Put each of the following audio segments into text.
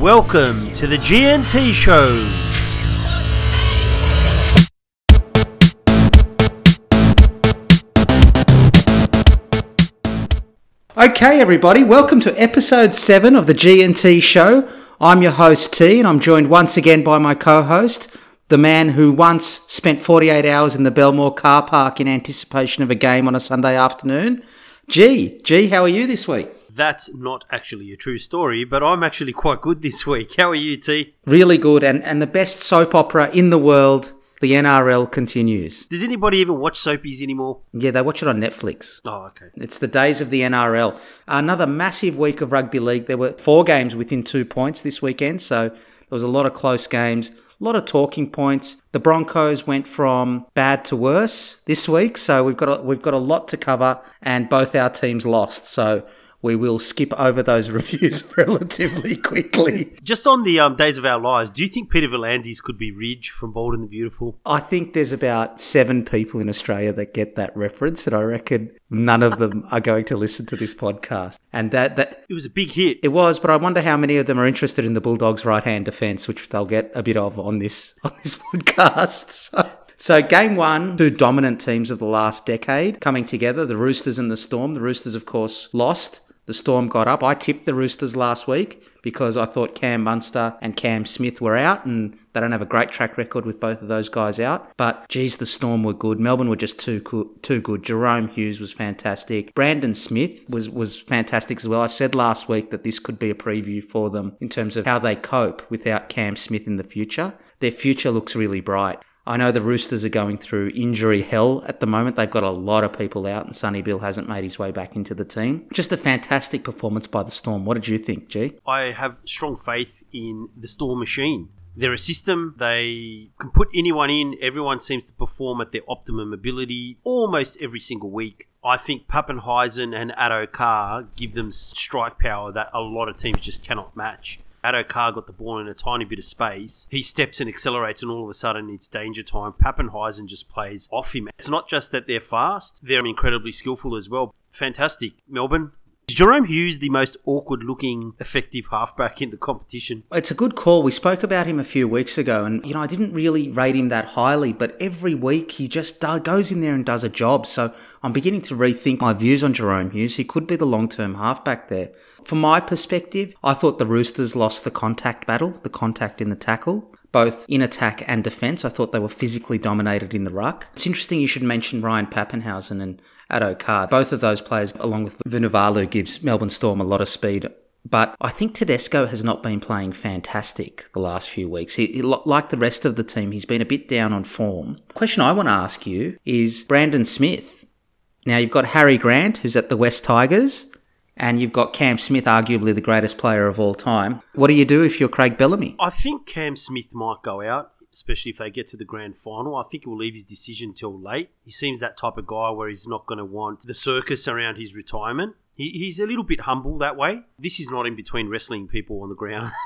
Welcome to the G&T Show. Okay, everybody, welcome to episode 7 of the G&T Show. I'm your host, T, and I'm joined once again by my co host, the man who once spent 48 hours in the Belmore car park in anticipation of a game on a Sunday afternoon. G, G, how are you this week? That's not actually a true story, but I'm actually quite good this week. How are you, T? Really good, and, and the best soap opera in the world, the NRL, continues. Does anybody even watch soapies anymore? Yeah, they watch it on Netflix. Oh, okay. It's the days of the NRL. Another massive week of rugby league. There were four games within two points this weekend, so there was a lot of close games, a lot of talking points. The Broncos went from bad to worse this week, so we've got a, we've got a lot to cover, and both our teams lost. So we will skip over those reviews relatively quickly. Just on the um, Days of Our Lives, do you think Peter V'landys could be Ridge from Bold and the Beautiful? I think there's about seven people in Australia that get that reference, and I reckon none of them are going to listen to this podcast. And that that It was a big hit. it was, but I wonder how many of them are interested in the Bulldogs' right-hand defence, which they'll get a bit of on this on this podcast. So. So, game one, two dominant teams of the last decade coming together the Roosters and the Storm. The Roosters, of course, lost. The Storm got up. I tipped the Roosters last week because I thought Cam Munster and Cam Smith were out, and they don't have a great track record with both of those guys out. But geez, the Storm were good. Melbourne were just too co- too good. Jahrome Hughes was fantastic. Brandon Smith was was fantastic as well. I said last week that this could be a preview for them in terms of how they cope without Cam Smith in the future. Their future looks really bright. I know the Roosters are going through injury hell at the moment. They've got a lot of people out, and Sonny Bill hasn't made his way back into the team. Just a fantastic performance by the Storm. What did you think, G? I have strong faith in the Storm machine. They're a system. They can put anyone in. Everyone seems to perform at their optimum ability almost every single week. I think Papenhuyzen and Addo Carr give them strike power that a lot of teams just cannot match. Addo Carr got the ball in a tiny bit of space. He steps and accelerates, and all of a sudden it's danger time. Papenhuyzen just plays off him. It's not just that they're fast, they're incredibly skillful as well. Fantastic. Melbourne. Is Jahrome Hughes the most awkward looking effective halfback in the competition? It's a good call. We spoke about him a few weeks ago, and you know I didn't really rate him that highly, but every week he just goes in there and does a job. So I'm beginning to rethink my views on Jahrome Hughes. He could be the long-term halfback there. From my perspective, I thought the Roosters lost the contact battle, the contact in the tackle. Both in attack and defence, I thought they were physically dominated in the ruck. It's interesting you should mention Ryan Papenhuyzen and Addo Carr. Both of those players, along with Vunivalu, gives Melbourne Storm a lot of speed. But I think Tedesco has not been playing fantastic the last few weeks. He, he- like the rest of the team, he's been a bit down on form. The question I want to ask you is Brandon Smith. Now you've got Harry Grant, who's at the West Tigers, and you've got Cam Smith, arguably the greatest player of all time. What do you do if you're Craig Bellamy? I think Cam Smith might go out, especially if they get to the grand final. I think he will leave his decision till late. He seems that type of guy where he's not going to want the circus around his retirement. He, he's a little bit humble that way. This is not in between wrestling people on the ground.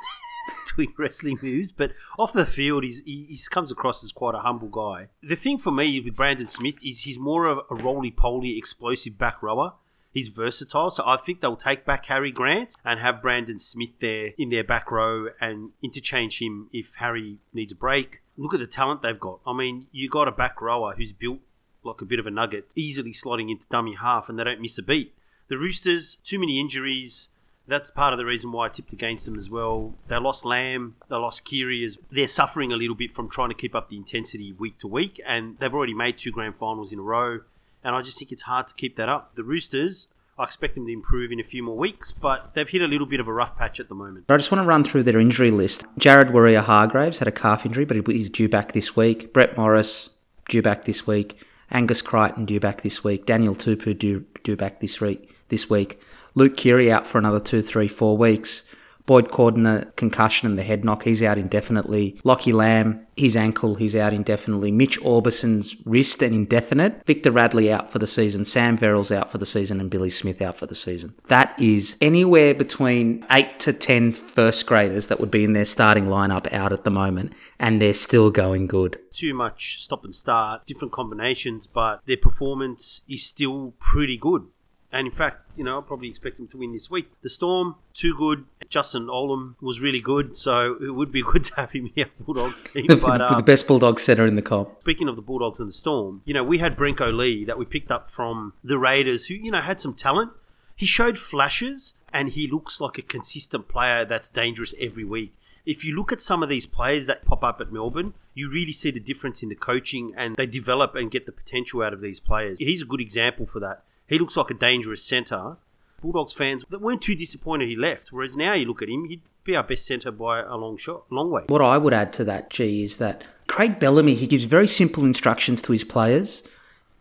Doing wrestling moves, but off the field, he's, he, he comes across as quite a humble guy. The thing for me with Brandon Smith is he's more of a roly poly, explosive back rower. He's versatile, so I think they'll take back Harry Grant and have Brandon Smith there in their back row and interchange him if Harry needs a break. Look at the talent they've got. I mean, you got a back rower who's built like a bit of a nugget, easily slotting into dummy half, and they don't miss a beat. The Roosters, too many injuries. That's part of the reason why I tipped against them as well. They lost Lam, they lost Keary. They're suffering a little bit from trying to keep up the intensity week to week, and they've already made two grand finals in a row. And I just think it's hard to keep that up. The Roosters, I expect them to improve in a few more weeks, but they've hit a little bit of a rough patch at the moment. I just want to run through their injury list. Jared Waerea-Hargreaves had a calf injury, but he's due back this week. Brett Morris, due back this week. Angus Crichton, due back this week. Daniel Tupou, due, due back this week. This week. Luke Keary out for another two, three, four weeks. Boyd Cordner, concussion and the head knock, he's out indefinitely. Lockie Lam, his ankle, he's out indefinitely. Mitch Aubusson's wrist and indefinite. Victor Radley out for the season. Sam Verrills out for the season and Billy Smith out for the season. That is anywhere between 8 to 10 first graders that would be in their starting lineup out at the moment, and they're still going good. Too much stop and start, different combinations, but their performance is still pretty good. And in fact, you know, I probably expect them to win this week. The Storm, too good. Justin Olam was really good, so it would be good to have him here, Bulldogs team. with, But, the, uh, the best Bulldog centre in the comp. Speaking of the Bulldogs and the Storm, you know, we had Brenko Lee that we picked up from the Raiders, who, you know, had some talent. He showed flashes, and he looks like a consistent player that's dangerous every week. If you look at some of these players that pop up at Melbourne, you really see the difference in the coaching and they develop and get the potential out of these players. He's a good example for that. He looks like a dangerous centre. Bulldogs fans that weren't too disappointed he left, whereas now you look at him, he'd be our best centre by a long shot, long way. What I would add to that, G, is that Craig Bellamy, he gives very simple instructions to his players,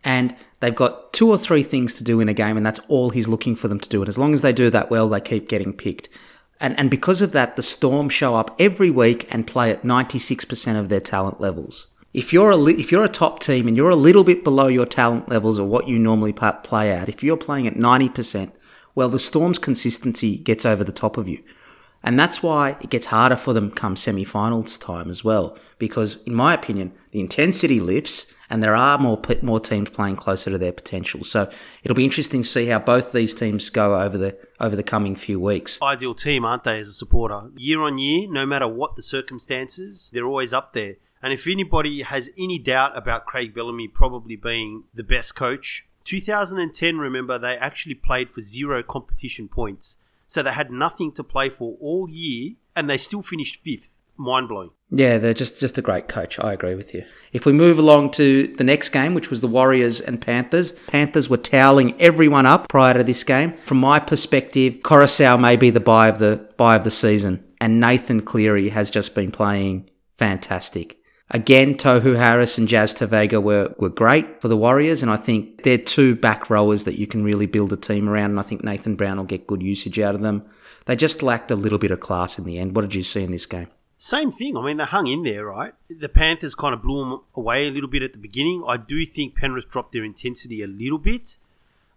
and they've got two or three things to do in a game, and that's all he's looking for them to do. And as long as they do that well, they keep getting picked. And, and because of that, the Storm show up every week and play at 96% of their talent levels. If you're a li- if you're a top team and you're a little bit below your talent levels or what you normally play at, if you're playing at 90%, well, the Storm's consistency gets over the top of you. And that's why it gets harder for them come semi-finals time as well. Because, in my opinion, the intensity lifts, and there are more more teams playing closer to their potential. So it'll be interesting to see how both these teams go over the over the coming few weeks. Ideal team, aren't they, as a supporter? Year on year, no matter what the circumstances, they're always up there. And if anybody has any doubt about Craig Bellamy probably being the best coach, 2010, remember, they actually played for zero competition points. So they had nothing to play for all year, and they still finished fifth. Mind blowing. Yeah, they're just just a great coach. I agree with you. If we move along to the next game, which was the Warriors and Panthers, Panthers were toweling everyone up prior to this game. From my perspective, Koroisau may be the buy of the buy of the season, and Nathan Cleary has just been playing fantastic. Again, Tohu Harris and Jazz Tevaga were, were great for the Warriors, and I think they're two back rowers that you can really build a team around, and I think Nathan Brown will get good usage out of them. They just lacked a little bit of class in the end. What did you see in this game? Same thing. I mean, they hung in there, right? The Panthers kind of blew them away a little bit at the beginning. I do think Penrith dropped their intensity a little bit,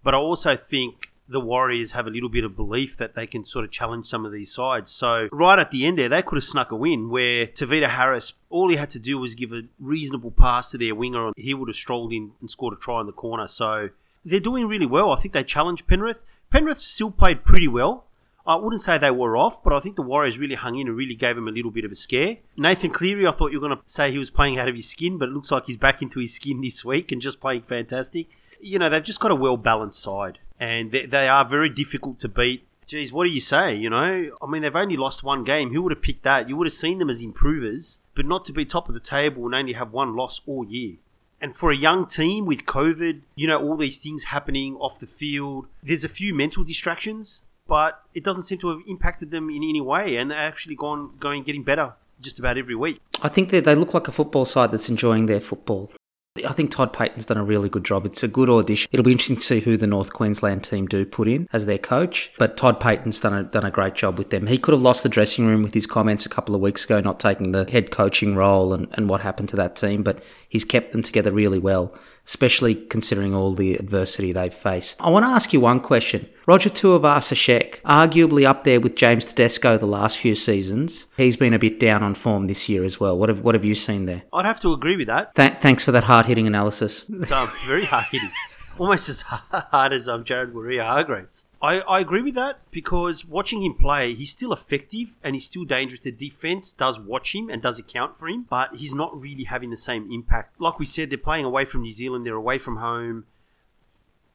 but I also think the Warriors have a little bit of belief that they can sort of challenge some of these sides. So right at the end there, they could have snuck a win where Tavita Harris, all he had to do was give a reasonable pass to their winger, and he would have strolled in and scored a try in the corner. So they're doing really well. I think they challenged Penrith. Penrith still played pretty well. I wouldn't say they were off, but I think the Warriors really hung in and really gave him a little bit of a scare. Nathan Cleary, I thought you were going to say he was playing out of his skin, but it looks like he's back into his skin this week and just playing fantastic. You know, they've just got a well balanced side, and they, they are very difficult to beat. Geez, what do you say? You know, I mean, they've only lost one game. Who would have picked that? You would have seen them as improvers, but not to be top of the table and only have one loss all year. And for a young team with COVID, you know, all these things happening off the field, there's a few mental distractions but it doesn't seem to have impacted them in any way, and they're actually gone going getting better just about every week. I think that they look like a football side that's enjoying their football. I think Todd Payten's done a really good job. It's a good audition. It'll be interesting to see who the North Queensland team do put in as their coach. But Todd Payten's done a, done a great job with them. He could have lost the dressing room with his comments a couple of weeks ago, not taking the head coaching role and, and what happened to that team. But he's kept them together really well, especially considering all the adversity they've faced. I want to ask you one question. Roger Tuivasa-Sheck, arguably up there with James Tedesco the last few seasons. He's been a bit down on form this year as well. What have, what have you seen there? I'd have to agree with that. Th- thanks for that hard-hitting analysis. It's um, very hard hitting. Almost as hard as um, Jared Waerea-Hargreaves. I, I agree with that because watching him play, he's still effective and he's still dangerous. The defense does watch him and does account for him, but he's not really having the same impact. Like we said, they're playing away from New Zealand, they're away from home.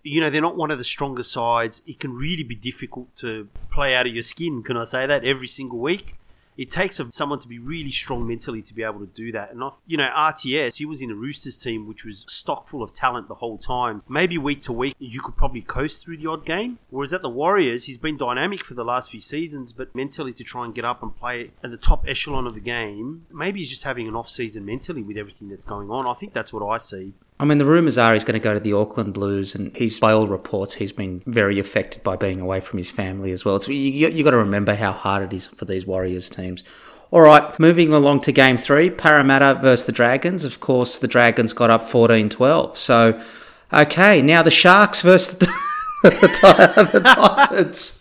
You know, they're not one of the stronger sides. It can really be difficult to play out of your skin, can I say that, every single week it takes someone to be really strong mentally to be able to do that. And, you know, RTS, he was in the Roosters team, which was stock full of talent the whole time. Maybe week to week, you could probably coast through the odd game. Whereas at the Warriors, he's been dynamic for the last few seasons, but mentally to try and get up and play at the top echelon of the game, maybe he's just having an off season mentally with everything that's going on. I think that's what I see. I mean, the rumours are he's going to go to the Auckland Blues, and he's, by all reports, he's been very affected by being away from his family as well. You, you got to remember how hard it is for these Warriors teams. All right, moving along to game three Parramatta versus the Dragons. Of course, the Dragons got up 14 12. So, okay, now the Sharks versus the, the, the Titans.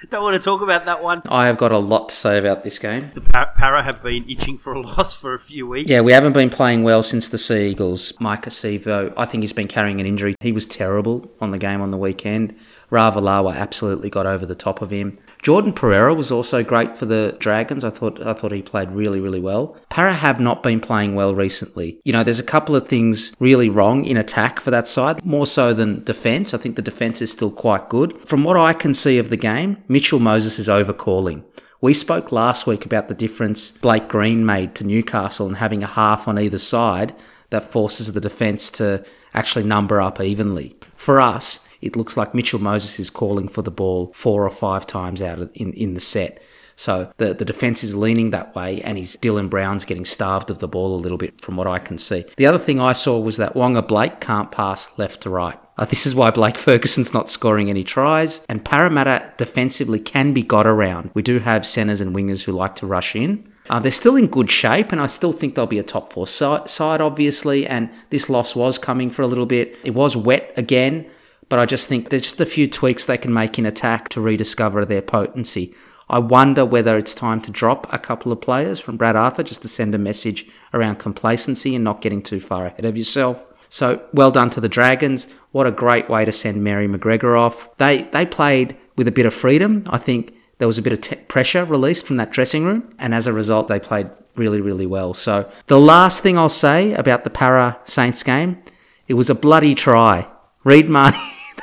Don't want to talk about that one. I have got a lot to say about this game. The Para have been itching for a loss for a few weeks. Yeah, we haven't been playing well since the Sea Eagles. Maika Sivo, I think he's been carrying an injury. He was terrible on the game on the weekend. Ravalawa absolutely got over the top of him. Jordan Pereira was also great for the Dragons. I thought I thought he played really really well. Para have not been playing well recently. You know, there's a couple of things really wrong in attack for that side, more so than defense. I think the defense is still quite good. From what I can see of the game, Mitchell Moses is overcalling. We spoke last week about the difference Blake Green made to Newcastle and having a half on either side that forces the defence to actually number up evenly. For us, it looks like Mitchell Moses is calling for the ball four or five times out in, in the set. So the, the defence is leaning that way, and he's Dylan Brown's getting starved of the ball a little bit from what I can see. The other thing I saw was that Waqa Blake can't pass left to right. Uh, this is why Blake Ferguson's not scoring any tries, and Parramatta defensively can be got around. We do have centres and wingers who like to rush in. Uh, they're still in good shape, and I still think they'll be a top four side, obviously. And this loss was coming for a little bit. It was wet again, but I just think there's just a few tweaks they can make in attack to rediscover their potency. I wonder whether it's time to drop a couple of players from Brad Arthur just to send a message around complacency and not getting too far ahead of yourself. So well done to the Dragons. What a great way to send Mary McGregor off. They they played with a bit of freedom. I think there was a bit of pressure released from that dressing room, and as a result, they played really, really well. So, the last thing I'll say about the Para Saints game, it was a bloody try. Reed Mahoney,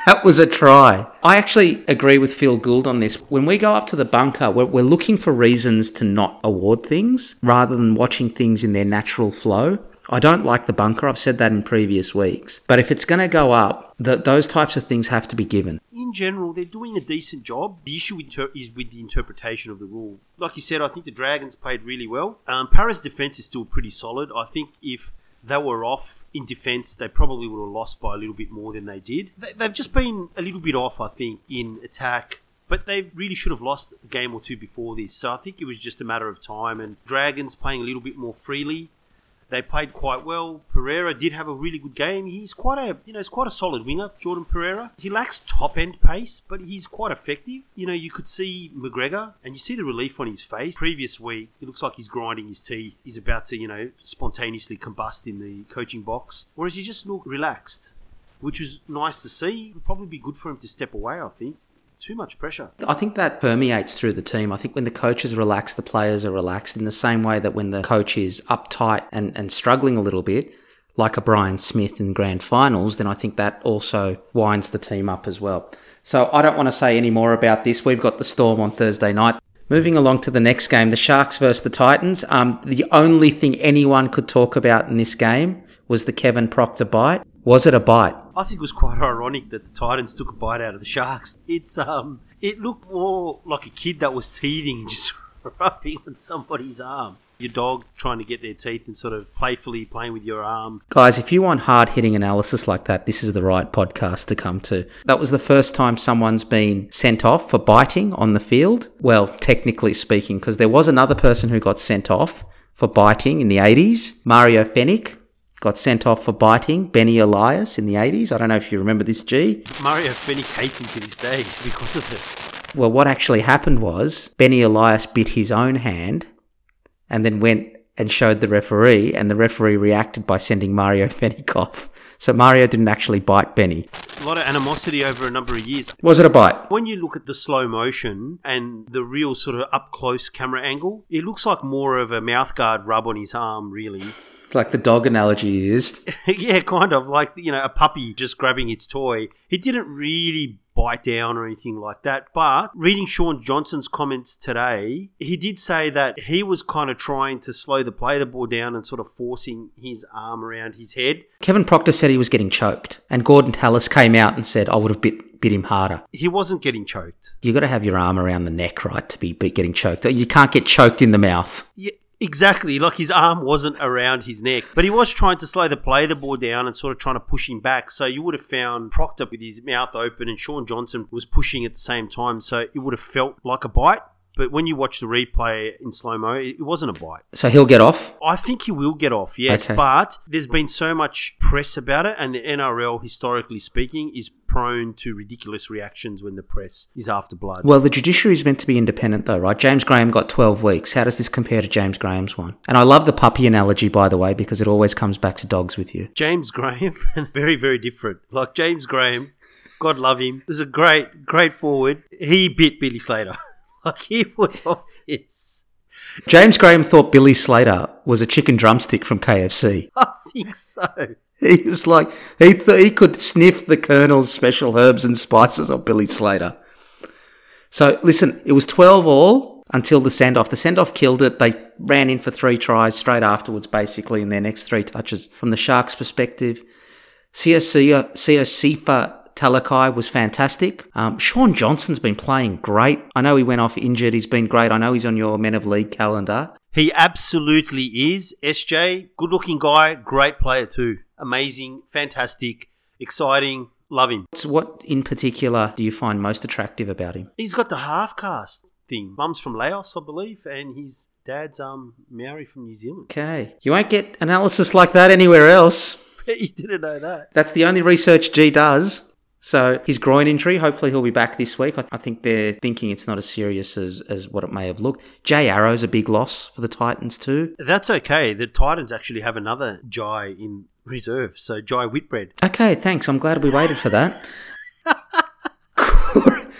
that was a try. I actually agree with Phil Gould on this. When we go up to the bunker, we're, we're looking for reasons to not award things rather than watching things in their natural flow. I don't like the bunker. I've said that in previous weeks. But if it's going to go up, th- those types of things have to be given. In general, they're doing a decent job. The issue inter- is with the interpretation of the rule. Like you said, I think the Dragons played really well. Um, Paris' defense is still pretty solid. I think if they were off in defence, they probably would have lost by a little bit more than they did. They, they've just been a little bit off, I think, in attack but they really should have lost a game or two before this. So I think it was just a matter of time. And Dragons playing a little bit more freely. They played quite well. Pereira did have a really good game. He's quite a you know he's quite a solid winger, Jordan Pereira. He lacks top end pace, but he's quite effective. You know, you could see McGregor and you see the relief on his face. Previous week, it looks like he's grinding his teeth. He's about to, you know, spontaneously combust in the coaching box. Whereas he just looked relaxed, which was nice to see. It would probably be good for him to step away, I think too much pressure. I think that permeates through the team. I think when the coach is relaxed, the players are relaxed in the same way that when the coach is uptight and, and struggling a little bit, like a Brian Smith in grand finals, then I think that also winds the team up as well. So I don't want to say any more about this. We've got the Storm on Thursday night. Moving along to the next game, the Sharks versus the Titans. Um, the only thing anyone could talk about in this game was the Kevin Proctor bite. Was it a bite? I think it was quite ironic that the Titans took a bite out of the Sharks. It's um, it looked more like a kid that was teething, just rubbing on somebody's arm. Your dog trying to get their teeth and sort of playfully playing with your arm. Guys, if you want hard hitting analysis like that, this is the right podcast to come to. That was the first time someone's been sent off for biting on the field. Well, technically speaking, because there was another person who got sent off for biting in the 80s, Mario Fenech got sent off for biting Benny Elias in the 80s. I don't know if you remember this, G. Mario him to this day because of it. Well, what actually happened was Benny Elias bit his own hand and then went and showed the referee, and the referee reacted by sending Mario Fenech off. So Mario didn't actually bite Benny. A lot of animosity over a number of years. Was it a bite? When you look at the slow motion and the real sort of up close camera angle, it looks like more of a mouthguard rub on his arm, really like the dog analogy used. yeah, kind of like you know a puppy just grabbing its toy. He didn't really bite down or anything like that. But reading Shaun Johnson's comments today, he did say that he was kind of trying to slow the play the ball down and sort of forcing his arm around his head. Kevin Proctor said he was getting choked, and Gorden Tallis came out and said, "I would have bit bit him harder." He wasn't getting choked. You got to have your arm around the neck, right, to be getting choked. You can't get choked in the mouth. Yeah, Exactly, like his arm wasn't around his neck, but he was trying to slow the play the ball down and sort of trying to push him back. So you would have found Proctor with his mouth open, and Shaun Johnson was pushing at the same time. So it would have felt like a bite. But when you watch the replay in slow mo, it wasn't a bite. So he'll get off? I think he will get off, yes. Okay. But there's been so much press about it, and the NRL, historically speaking, is prone to ridiculous reactions when the press is after blood. Well, the judiciary is meant to be independent, though, right? James Graham got 12 weeks. How does this compare to James Graham's one? And I love the puppy analogy, by the way, because it always comes back to dogs with you. James Graham, very, very different. Like James Graham God love him. Was a great, great forward. He bit Billy Slater. like he was obvious. James Graham thought Billy Slater was a chicken drumstick from KFC. I think so. He was like he th- he could sniff the Colonel's special herbs and spices of Billy Slater. So listen, it was twelve all until the send off. The send off killed it. They ran in for three tries straight afterwards, basically in their next three touches. From the Sharks' perspective, Siosifa Talakai was fantastic. Um, Shaun Johnson's been playing great. I know he went off injured. He's been great. I know he's on your Men of League calendar. He absolutely is. SJ, good looking guy, great player too. Amazing, fantastic, exciting. Love him. So what in particular do you find most attractive about him? He's got the half caste thing. Mum's from Laos, I believe, and his dad's um Maori from New Zealand. Okay. You won't get analysis like that anywhere else. you didn't know that. That's the only research G does. So his groin injury, hopefully he'll be back this week. I, th- I think they're thinking it's not as serious as, as what it may have looked. Jai Arrow's a big loss for the Titans too. That's okay. The Titans actually have another Jai in reserve, so Jai Whitbread. Okay, thanks. I'm glad we waited for that.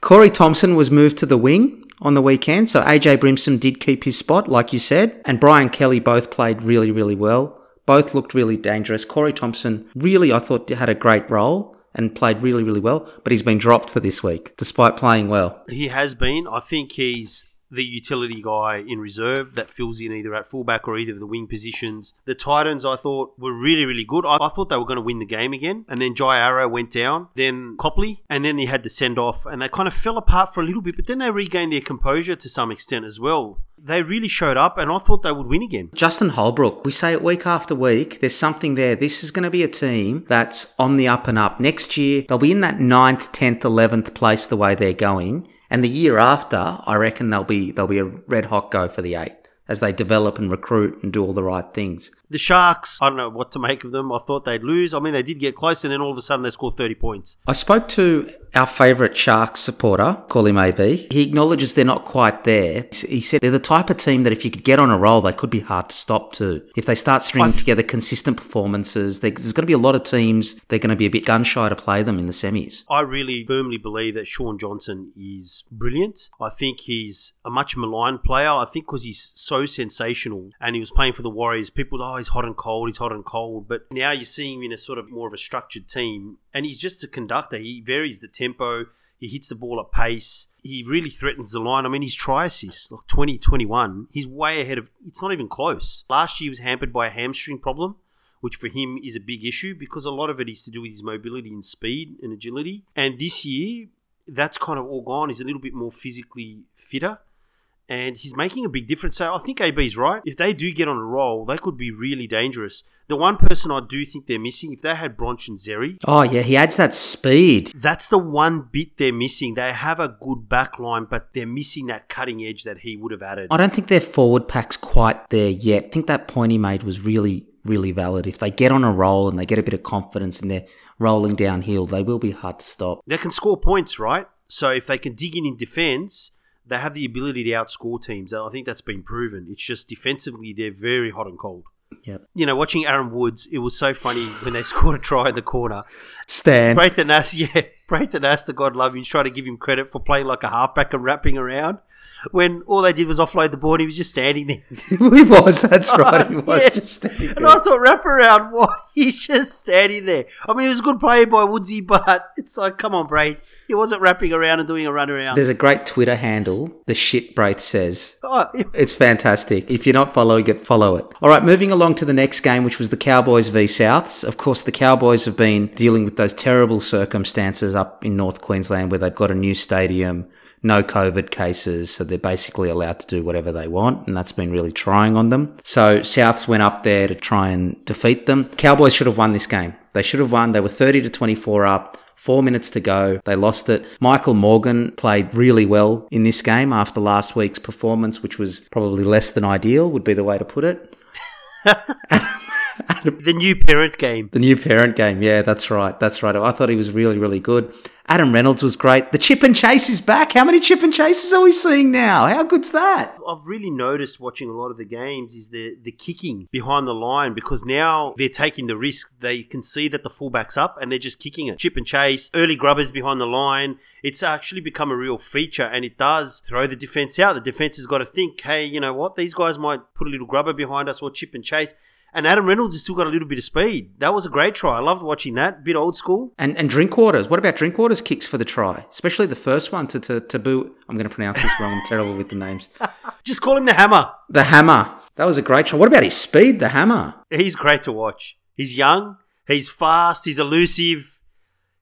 Corey Thompson was moved to the wing on the weekend, so AJ Brimson did keep his spot, like you said, and Brian Kelly both played really, really well. Both looked really dangerous. Corey Thompson really, I thought, had a great role and played really, really well, but he's been dropped for this week, despite playing well. He has been. I think he's the utility guy in reserve that fills in either at fullback or either of the wing positions. The Titans, I thought, were really, really good. I, I thought they were going to win the game again. And then Jai Arrow went down, then Copley, and then they had the send off, and they kind of fell apart for a little bit, but then they regained their composure to some extent as well. They really showed up, and I thought they would win again. Justin Holbrook, we say it week after week. There's something there. This is going to be a team that's on the up and up. Next year, they'll be in that 9th, 10th, 11th place the way they're going. And the year after, I reckon they'll be they'll be a red hot go for the eight as they develop and recruit and do all the right things. The Sharks, I don't know what to make of them. I thought they'd lose. I mean, they did get close, and then all of a sudden they scored 30 points. I spoke to our favourite Sharks supporter, call him AB. He acknowledges they're not quite there. He said they're the type of team that if you could get on a roll, they could be hard to stop too. If they start stringing I- together consistent performances, they, there's going to be a lot of teams, they're going to be a bit gun shy to play them in the semis. I really firmly believe that Shaun Johnson is brilliant. I think he's a much maligned player. I think because he's so sensational and he was playing for the Warriors, people, oh, he's hot and cold, he's hot and cold. But now you're seeing him in a sort of more of a structured team and he's just a conductor. He varies the tempo. He hits the ball at pace. He really threatens the line. I mean, his try assists, like 2021, he's way ahead of, it's not even close. Last year he was hampered by a hamstring problem which for him is a big issue because a lot of it is to do with his mobility and speed and agility. And this year, that's kind of all gone. He's a little bit more physically fitter. And he's making a big difference. So I think AB's right. If they do get on a roll, they could be really dangerous. The one person I do think they're missing, if they had Bronson Xerri, Oh, yeah, he adds that speed. that's the one bit they're missing. They have a good back line, but they're missing that cutting edge that he would have added. I don't think their forward pack's quite there yet. I think that point he made was really, really valid. If they get on a roll and they get a bit of confidence and they're rolling downhill, they will be hard to stop. They can score points, right? So if they can dig in in defense, they have the ability to outscore teams. And I think that's been proven. It's just defensively, they're very hot and cold. Yep. You know, watching Aaron Woods, it was so funny when they scored a try in the corner. Stan. Braith Anasta, yeah, Braith Anasta, the God love him, trying to give him credit for playing like a halfback and wrapping around. When all they did was offload the ball, and he was just standing there. he was, that's oh, right. He was Yeah. just standing And there. I thought, wrap around what? He's just standing there. I mean, he was a good play by Woodsy, but it's like, come on, Braith. He wasn't wrapping around and doing a run around. There's a great Twitter handle, the shit Braith says. Oh, It's fantastic. If you're not following it, follow it. All right, moving along to the next game, which was the Cowboys v Souths. Of course, the Cowboys have been dealing with those terrible circumstances up in North Queensland where they've got a new stadium, no COVID cases, so they're basically allowed to do whatever they want, and that's been really trying on them. So Souths went up there to try and defeat them. Cowboys should have won this game. They should have won. They were 30 to 24 up. Four minutes to go. They lost it. Michael Morgan played really well in this game after last week's performance, which was probably less than ideal, would be the way to put it. the new parent game. The new parent game. Yeah, that's right. That's right. I thought he was really, really good. Adam Reynolds was great. The chip and chase is back. How many chip and chases are we seeing now? How good's that? I've really noticed watching a lot of the games is the the kicking behind the line because now they're taking the risk. They can see that the fullback's up and they're just kicking it. Chip and chase, early grubbers behind the line. It's actually become a real feature and it does throw the defense out. The defense has got to think, hey, you know what? These guys might put a little grubber behind us or chip and chase. And Adam Reynolds has still got a little bit of speed. That was a great try. I loved watching that. Bit old school. And and Drinkwaters. What about Drinkwaters kicks for the try? Especially the first one to, to Taboo. I'm going to pronounce this wrong. I'm terrible with the names. Just call him the hammer. The hammer. That was a great try. What about his speed? The hammer. He's great to watch. He's young. He's fast. He's elusive.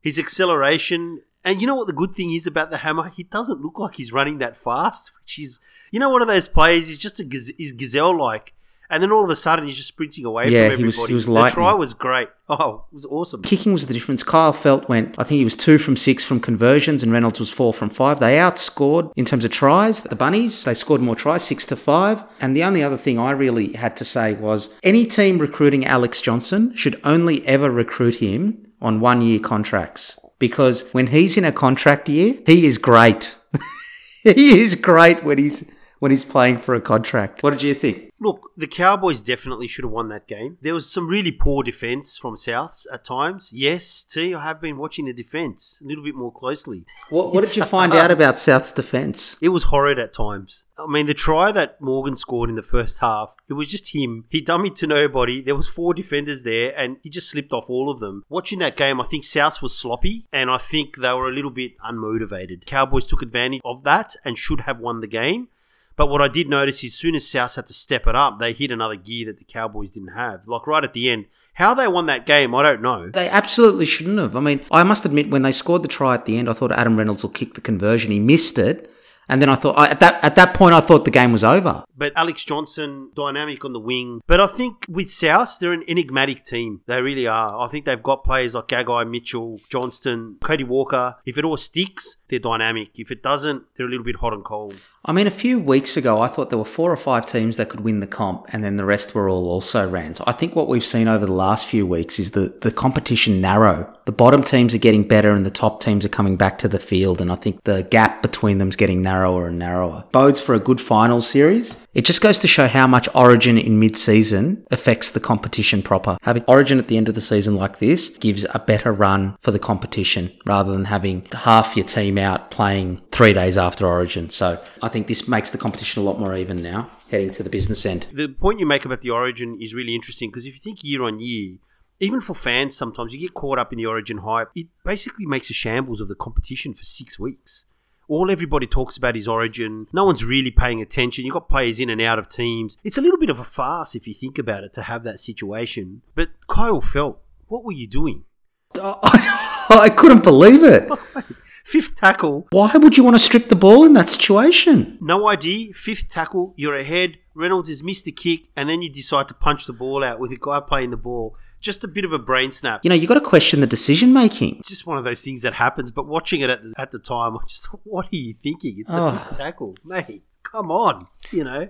His acceleration. And you know what the good thing is about the hammer? He doesn't look like he's running that fast, which is, you know, one of those players. He's just a gaz- he's gazelle like. And then all of a sudden, he's just sprinting away Yeah, from he was- everybody. he was the try was great. Oh, it was awesome. Kicking was the difference. Kyle Feldt went, I think he was two from six from conversions, and Reynolds was four from five. They outscored in terms of tries. The Bunnies, they scored more tries, six to five. And the only other thing I really had to say was any team recruiting Alex Johnston should only ever recruit him on one year contracts. Because when he's in a contract year, he is great. he is great when he's when he's playing for a contract. What did you think? Look, the Cowboys definitely should have won that game. There was some really poor defense from Souths at times. Yes, T, I have been watching the defense a little bit more closely. What, what did you find out about South's defence? It was horrid at times. I mean, the try that Morgan scored in the first half, it was just him. He dummied to nobody. There was four defenders there, and he just slipped off all of them. Watching that game, I think Souths was sloppy, and I think they were a little bit unmotivated. Cowboys took advantage of that and should have won the game. But what I did notice is, as soon as Souths had to step it up, they hit another gear that the Cowboys didn't have. Like right at the end, how they won that game, I don't know. They absolutely shouldn't have. I mean, I must admit, when they scored the try at the end, I thought Adam Reynolds will kick the conversion. He missed it, and then I thought I, at that at that point I thought the game was over. But Alex Johnston, dynamic on the wing. But I think with South, they're an enigmatic team. They really are. I think they've got players like Gagai, Mitchell, Johnston, Cody Walker. If it all sticks, they're dynamic. If it doesn't, they're a little bit hot and cold. I mean, a few weeks ago, I thought there were four or five teams that could win the comp, and then the rest were all also rans. I think what we've seen over the last few weeks is the, the competition narrow. The bottom teams are getting better, and the top teams are coming back to the field, and I think the gap between them's getting narrower and narrower. Bodes for a good final series. It just goes to show how much Origin in mid-season affects the competition proper. Having Origin at the end of the season like this gives a better run for the competition rather than having half your team out playing three days after Origin. So I think this makes the competition a lot more even now, heading to the business end. The point you make about the Origin is really interesting because if you think year on year, even for fans, sometimes you get caught up in the Origin hype. It basically makes a shambles of the competition for six weeks. All everybody talks about is Origin. No one's really paying attention. You've got players in and out of teams. It's a little bit of a farce if you think about it to have that situation. But Kyle Feldt, what were you doing? I couldn't believe it. Fifth tackle, Why would you want to strip the ball in that situation? no idea. Fifth tackle, you're ahead. Reynolds has missed a kick, and then you decide to punch the ball out with a guy playing the ball. Just a bit of a brain snap. You know, you got to question the decision making. It's just one of those things that happens. But watching it at the, at the time, I just thought, what are you thinking? It's the Oh. fifth tackle, mate. Come on, you know.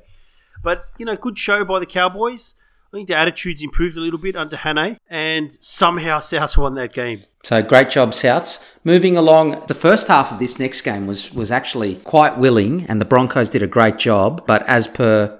But you know, good show by the Cowboys. I think the attitudes improved a little bit under Hane, and somehow Souths won that game. So great job, Souths. Moving along, the first half of this next game was was actually quite willing, and the Broncos did a great job. But as per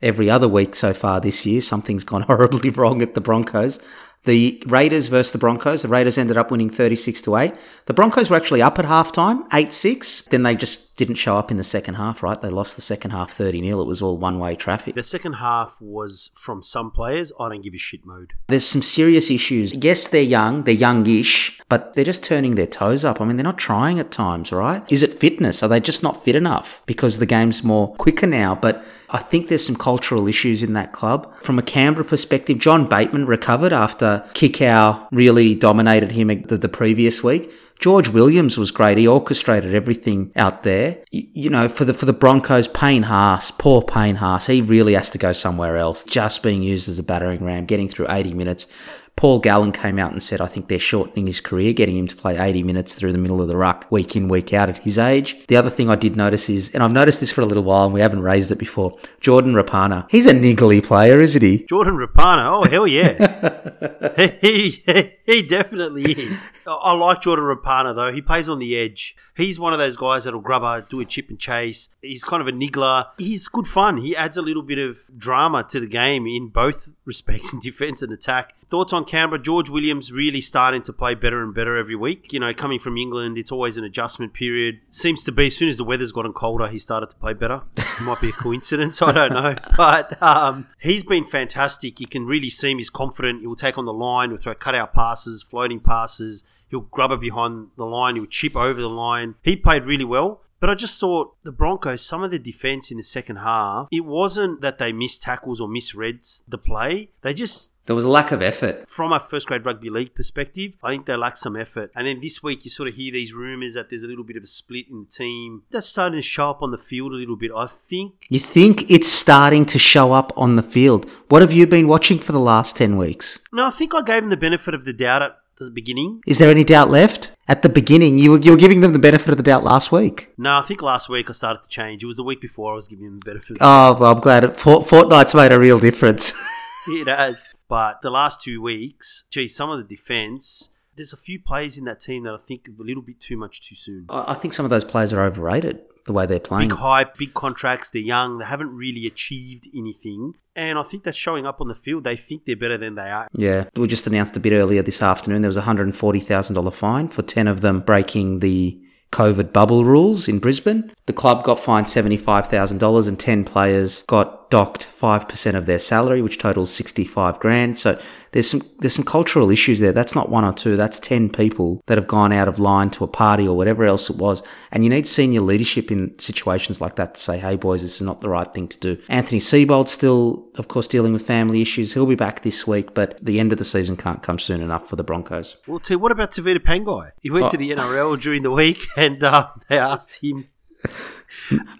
every other week so far this year, something's gone horribly wrong at the Broncos. The Raiders versus the Broncos. The Raiders ended up winning 36 to 8. The Broncos were actually up at halftime, 8 6. Then they just didn't show up in the second half, right? They lost the second half 30 0. It was all one way traffic. The second half was from some players. I don't give a shit mode. There's some serious issues. Yes, they're young, they're youngish, but they're just turning their toes up. I mean, they're not trying at times, right? Is it fitness? Are they just not fit enough? Because the game's more quicker now, but I think there's some cultural issues in that club. From a Canberra perspective, John Bateman recovered after Kikau really dominated him the, the previous week. George Williams was great. He orchestrated everything out there. Y- You, know, for the for the Broncos, Payne Haas, poor Payne Haas, he really has to go somewhere else. Just being used as a battering ram, getting through 80 minutes. Paul Gallen came out and said, I think they're shortening his career, getting him to play 80 minutes through the middle of the ruck, week in, week out at his age. The other thing I did notice is, and I've noticed this for a little while and we haven't raised it before, Jordan Rapana. He's a niggly player, isn't he? Jordan Rapana, oh hell yeah, he, he he definitely is. I- I like Jordan Rapana though. He plays on the edge. He's one of those guys that'll grub a, do a chip and chase. He's kind of a niggler. He's good fun. He adds a little bit of drama to the game in both respects, in defence and attack. Thoughts on Canberra? George Williams really starting to play better and better every week. You know, coming from England, it's always an adjustment period. Seems to be as soon as the weather's gotten colder, he started to play better. It might be a coincidence, I don't know. But um, he's been fantastic. You can really see him. He's confident. He will take on the line. He'll throw cutout passes, floating passes. He'll grub it behind the line. He'll chip over the line. He played really well. But I just thought the Broncos, some of the defense in the second half, it wasn't that they missed tackles or misread the play. They just There was a lack of effort. from a first grade rugby league perspective, I think they lack some effort. And then this week, you sort of hear these rumours that there's a little bit of a split in the team. That's starting to show up on the field a little bit. I think You think it's starting to show up on the field. What have you been watching for the last 10 weeks? no, I think I gave them the benefit of the doubt at the beginning. Is there any doubt left? At the beginning, you were, you were giving them the benefit of the doubt last week. No, I think last week I started to change. It was the week before I was giving them the benefit. Oh, well, I'm glad. It, fort, fortnight's made a real difference. it has. But the last two weeks, gee, some of the defence. There's a few players in that team that I think a little bit too much too soon. I think some of those players are overrated, the way they're playing. Big hype, big contracts. They're young. They haven't really achieved anything, and I think that's showing up on the field. They think they're better than they are. Yeah, we just announced a bit earlier this afternoon there was a $140,000 fine for 10 of them breaking the COVID bubble rules in Brisbane. The club got fined $75,000 and 10 players got docked 5% of their salary, which totals 65 grand. So there's some there's some cultural issues there. That's not one or two, that's 10 people that have gone out of line to a party or whatever else it was. And you need senior leadership in situations like that to say, "Hey boys, this is not the right thing to do." Anthony Seibold still of course dealing with family issues. He'll be back this week, but the end of the season can't come soon enough for the Broncos. Well, T, what about Tevita Pangai? He went Oh. to the NRL during the week, and uh, they asked him.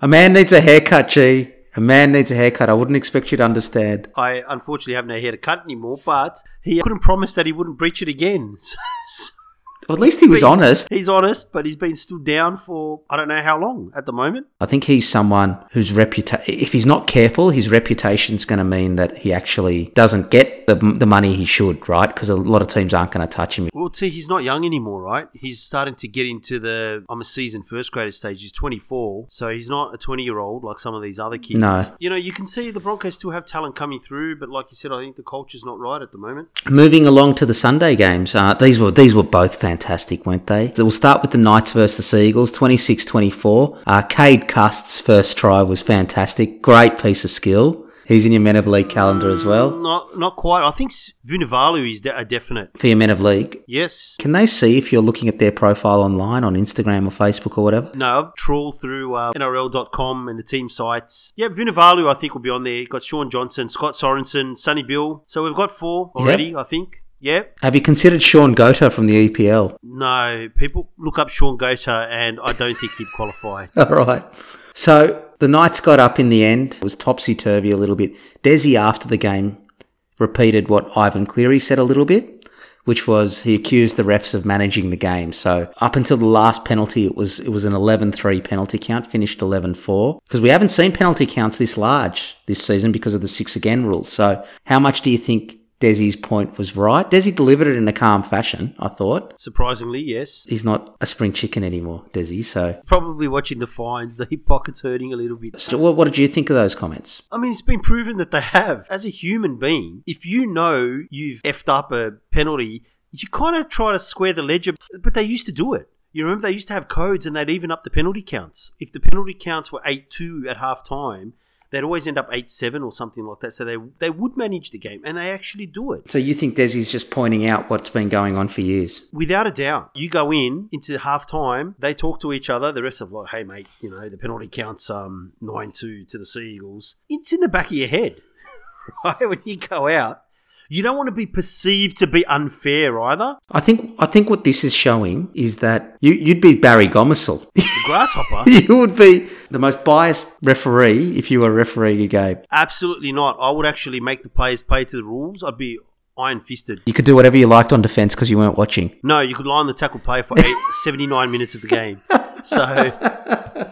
A man needs a haircut, G. A man needs a haircut. I wouldn't expect you to understand. I unfortunately have no hair to cut anymore, but he couldn't promise that he wouldn't breach it again. Well, at least he was honest. He's honest, but he's been stood down for I don't know how long at the moment. I think he's someone whose reputation, if he's not careful, his reputation's going to mean that he actually doesn't get the, the money he should, right? Because a lot of teams aren't going to touch him. Well, see, he's not young anymore, right? He's starting to get into the I'm a seasoned first grader stage. He's 24, so he's not a 20 year old like some of these other kids. No. You know, you can see the Broncos still have talent coming through, but like you said, I think the culture's not right at the moment. Moving along to the Sunday games, uh, these were these were both fantastic, weren't they? So we'll start with the Knights versus the Seagulls, 26-24. Uh, Cade Cust's first try was fantastic. Great piece of skill. He's in your Men of League calendar as well. Not not quite. I think Vunivalu is de- a definite. For your Men of League. Yes. Can they see if you're looking at their profile online on Instagram or Facebook or whatever? No, I've trawled through uh, NRL.com and the team sites. Yeah, Vunivalu, I think, will be on there. Got Shaun Johnson, Scott Sorensen, Sonny Bill. So we've got four already, I think. Yeah. Have you considered Sean Gota from the EPL? No, people look up Sean Gota, and I don't think he'd qualify. All right. So the Knights got up in the end. It was topsy turvy a little bit. Desi, after the game, repeated what Ivan Cleary said a little bit, which was he accused the refs of managing the game. So up until the last penalty, it was it was an 11-3 penalty count, finished 11-4. Because we haven't seen penalty counts this large this season because of the six again rules. So how much do you think Desi's point was right? Desi delivered it in a calm fashion, I thought. Surprisingly, yes. He's not a spring chicken anymore, Desi. So Probably watching the fines, the hip pockets hurting a little bit. So what, what did you think of those comments? I mean, it's been proven that they have. As a human being, if you know you've effed up a penalty, you kind of try to square the ledger, but they used to do it. You remember they used to have codes and they'd even up the penalty counts. If the penalty counts were 8 2 at half time, they'd always end up 8 7 or something like that. So they, they would manage the game and they actually do it. So you think Desi's just pointing out what's been going on for years? Without a doubt, you go in into half time, they talk to each other. The rest of like, hey mate, you know the penalty counts um nine two to the Seagulls. It's in the back of your head, right? When you go out, you don't want to be perceived to be unfair either. I think I think what this is showing is that you, you'd be Barry Gomersall. The grasshopper, you would be the most biased referee if you were refereeing a game. absolutely not. I would actually make the players play to the rules. I'd be iron fisted. You could do whatever you liked on defence because you weren't watching. No, you could lie on the tackle play for eight, 79 minutes of the game. So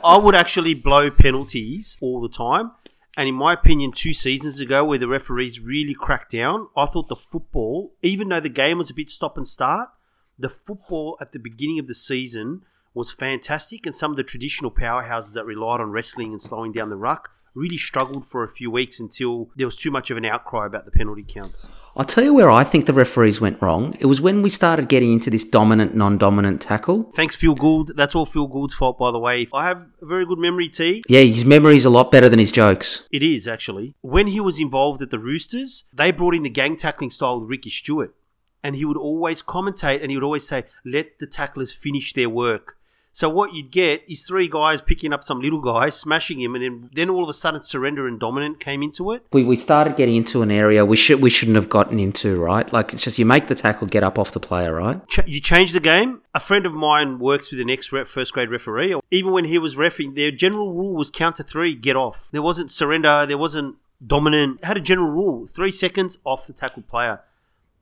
I would actually blow penalties all the time. And in my opinion, two seasons ago, where the referees really cracked down, I thought the football, even though the game was a bit stop and start, the football at the beginning of the season was fantastic. And some of the traditional powerhouses that relied on wrestling and slowing down the ruck really struggled for a few weeks until there was too much of an outcry about the penalty counts. I'll tell you where I think the referees went wrong. It was when we started getting into this dominant, non dominant tackle. Thanks, Phil Gould. That's all Phil Gould's fault, by the way. I have a very good memory, T. Yeah, his memory's a lot better than his jokes. It is, actually. When he was involved at the Roosters, they brought in the gang tackling style with Ricky Stuart. And he would always commentate and he would always say, let the tacklers finish their work. So what you'd get is three guys picking up some little guy, smashing him, and then, then all of a sudden surrender and dominant came into it. We, we started getting into an area we should we shouldn't have gotten into, right? Like it's just you make the tackle, get up off the player, right? Ch- you change the game. A friend of mine works with an ex first grade referee. Even when he was refing, their general rule was count to three, get off. There wasn't surrender. There wasn't dominant. It had a general rule: three seconds off the tackle player.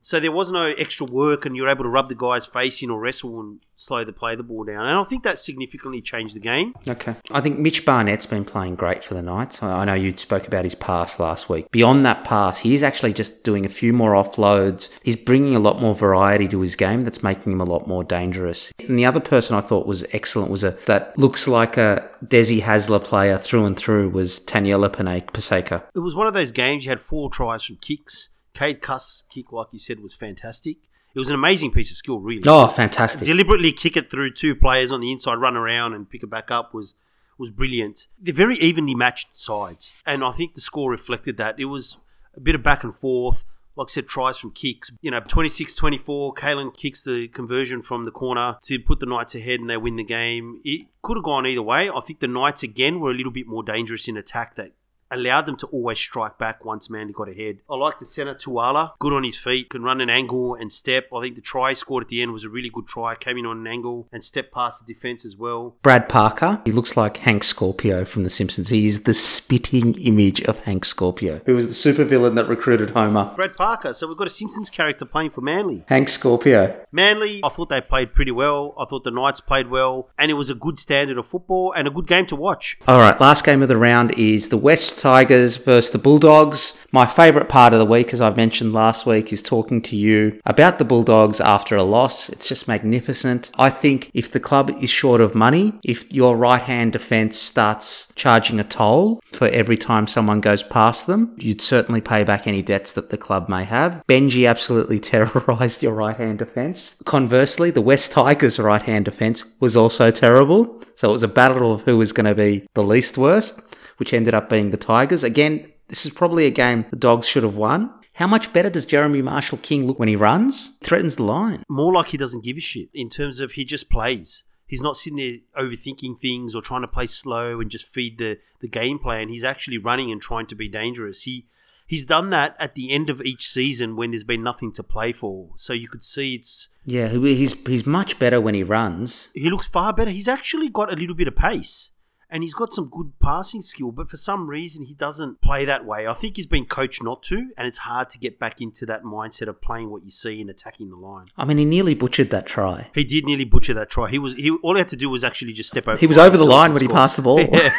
So there was no extra work, and you're able to rub the guy's face in or wrestle and slow the play the ball down. And I think that significantly changed the game. Okay. I think Mitch Barnett's been playing great for the Knights. I know you spoke about his pass last week. Beyond that pass, he's actually just doing a few more offloads. He's bringing a lot more variety to his game that's making him a lot more dangerous. And the other person I thought was excellent was a that looks like a Desi Hasler player through and through was Taniela Paseka. It was one of those games you had four tries from kicks Cade Cust kick, like you said, was fantastic. It was an amazing piece of skill, really. Oh, fantastic! Deliberately kick it through two players on the inside, run around and pick it back up was was brilliant. They're very evenly matched sides, and I think the score reflected that. It was a bit of back and forth. Like I said, tries from kicks. You know, 26-24, Kalyn kicks the conversion from the corner to put the Knights ahead and they win the game. It could have gone either way. I think the Knights, again, were a little bit more dangerous in attack. That allowed them to always strike back once Manly got ahead. I like the centre Tuala, good on his feet, can run an angle and step. I think the try scored at the end was a really good try, came in on an angle and stepped past the defence as well. Brad Parker, he looks like Hank Scorpio from The Simpsons. He is the spitting image of Hank Scorpio, who was the supervillain that recruited Homer. Brad Parker, so we've got a Simpsons character playing for Manly. Hank Scorpio. Manly, I thought they played pretty well. I thought the Knights played well, and it was a good standard of football and a good game to watch. All right, last game of the round is the West Tigers versus the Bulldogs. My favourite part of the week, as I've mentioned last week, is talking to you about the Bulldogs after a loss. It's just magnificent. I think if the club is short of money, if your right hand defence starts charging a toll for every time someone goes past them, you'd certainly pay back any debts that the club may have. Benji absolutely terrorised your right hand defence. Conversely, the West Tigers' right hand defence was also terrible. So it was a battle of who was going to be the least worst which ended up being the Tigers. Again, this is probably a game the Dogs should have won. How much better does Jeremy Marshall King look when he runs? Threatens the line. More like he doesn't give a shit in terms of he just plays. He's not sitting there overthinking things or trying to play slow and just feed the, the game plan. He's actually running and trying to be dangerous. He he's done that at the end of each season when there's been nothing to play for. So you could see it's yeah. He's he's much better when he runs. He looks far better. He's actually got a little bit of pace and he's got some good passing skill, but for some reason he doesn't play that way. I think he's been coached not to, and it's hard to get back into that mindset of playing what you see and attacking the line. I mean, he nearly butchered that try. He did nearly butcher that try. He was he all he had to do was actually just step over. He was over the line when he passed the ball. Yeah.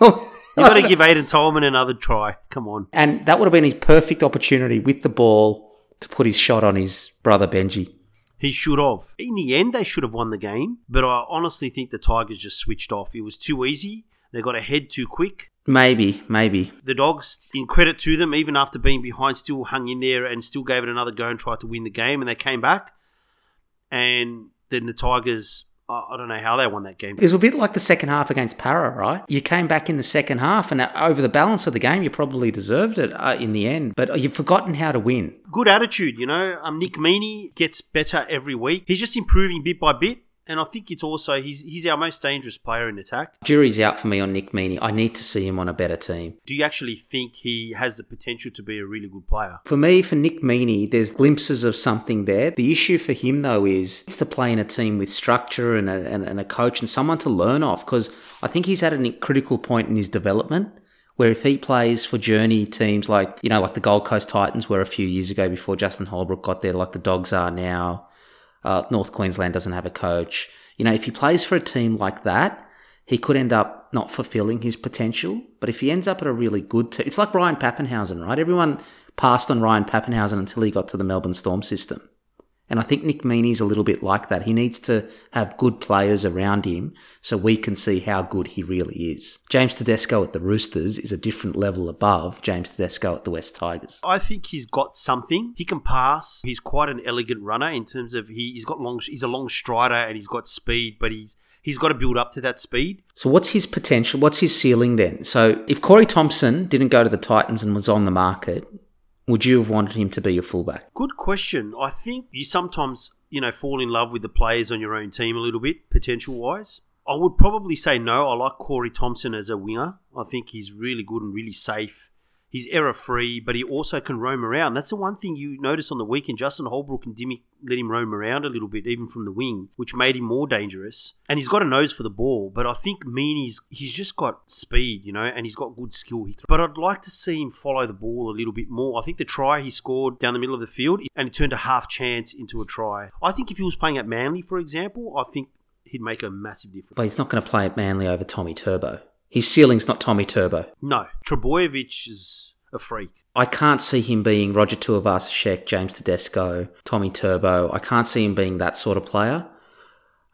you got to give Aiden Tolman another try. Come on. And that would have been his perfect opportunity with the ball to put his shot on his brother Benji. He should have. In the end, they should have won the game, but I honestly think the Tigers just switched off. It was too easy. They got ahead too quick. Maybe, maybe. The Dogs, in credit to them, even after being behind, still hung in there and still gave it another go and tried to win the game, and they came back. And then the Tigers I don't know how they won that game. It was a bit like the second half against Para, right? You came back in the second half, and over the balance of the game, you probably deserved it uh, in the end. But you've forgotten how to win. Good attitude, you know. Um, Nick Meaney gets better every week. He's just improving bit by bit. And I think it's also he's he's our most dangerous player in attack. Jury's out for me on Nick Meaney. I need to see him on a better team. Do you actually think he has the potential to be a really good player? For me, for Nick Meaney, there's glimpses of something there. The issue for him though is it's to play in a team with structure and a, and, and a coach and someone to learn off because I think he's at a critical point in his development where if he plays for journey teams like, you know, like the Gold Coast Titans were a few years ago before Justin Holbrook got there, like the Dogs are now, uh, North Queensland doesn't have a coach. You know, if he plays for a team like that, he could end up not fulfilling his potential. But if he ends up at a really good team, it's like Ryan Papenhuyzen, right? Everyone passed on Ryan Papenhuyzen until he got to the Melbourne Storm system. And I think Nick Meaney's a little bit like that. He needs to have good players around him so we can see how good he really is. James Tedesco at the Roosters is a different level above James Tedesco at the West Tigers. I think he's got something. He can pass. He's quite an elegant runner in terms of he, he's got long. He's a long strider and he's got speed, but he's he's got to build up to that speed. So what's his potential? What's his ceiling then? So if Corey Thompson didn't go to the Titans and was on the market, would you have wanted him to be your fullback? Good question. I think you sometimes, you know, fall in love with the players on your own team a little bit, potential wise. I would probably say no. I like Corey Thompson as a winger. I think he's really good and really safe He's error free, but he also can roam around. That's the one thing you notice on the weekend. Justin Holbrook and Dimmy let him roam around a little bit, even from the wing, which made him more dangerous. And he's got a nose for the ball, but I think Meaney's he's just got speed, you know, and he's got good skill. But I'd like to see him follow the ball a little bit more. I think the try he scored down the middle of the field and he turned a half chance into a try. I think if he was playing at Manly, for example, I think he'd make a massive difference. But he's not going to play at Manly over Tommy Turbo. His ceiling's not Tommy Turbo. No, Trbojevic is a freak. I can't see him being Roger Tuivasa-Sheck, James Tedesco, Tommy Turbo. I can't see him being that sort of player.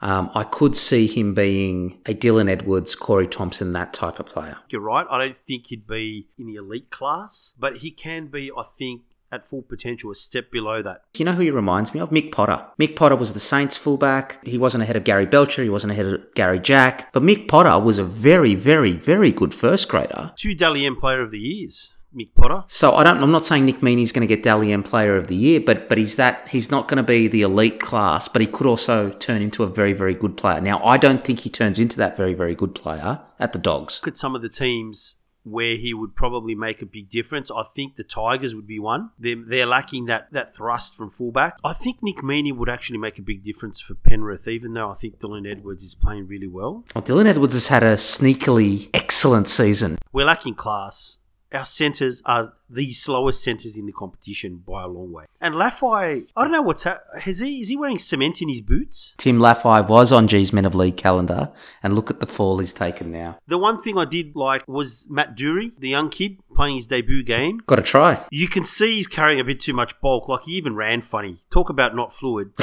Um, I could see him being a Dylan Edwards, Corey Thompson, that type of player. You're right. I don't think he'd be in the elite class, but he can be, I think, at full potential, a step below that. You know who he reminds me of? Mick Potter. Mick Potter was the Saints fullback. He wasn't ahead of Gary Belcher. He wasn't ahead of Gary Jack. But Mick Potter was a very, very, very good first grader. Two Dally M Player of the Years. Mick Potter. So I don't. I'm not saying Nick Meaney's going to get Dally M Player of the Year, but but he's that. He's not going to be the elite class, but he could also turn into a very very good player. Now I don't think he turns into that very very good player at the Dogs. Look at some of the teams where he would probably make a big difference. I think the Tigers would be one. They're, they're lacking that, that thrust from fullback. I think Nick Meaney would actually make a big difference for Penrith, even though I think Dylan Edwards is playing really well. well Dylan Edwards has had a sneakily excellent season. We're lacking class our centres are the slowest centres in the competition by a long way. And Lafai, I don't know what's ha- has he is he wearing cement in his boots? Tim Lafai was on G's Men of League calendar, and look at the fall he's taken now. The one thing I did like was Matt Doorey, the young kid playing his debut game. Got to try. You can see he's carrying a bit too much bulk. Like he even ran funny. Talk about not fluid.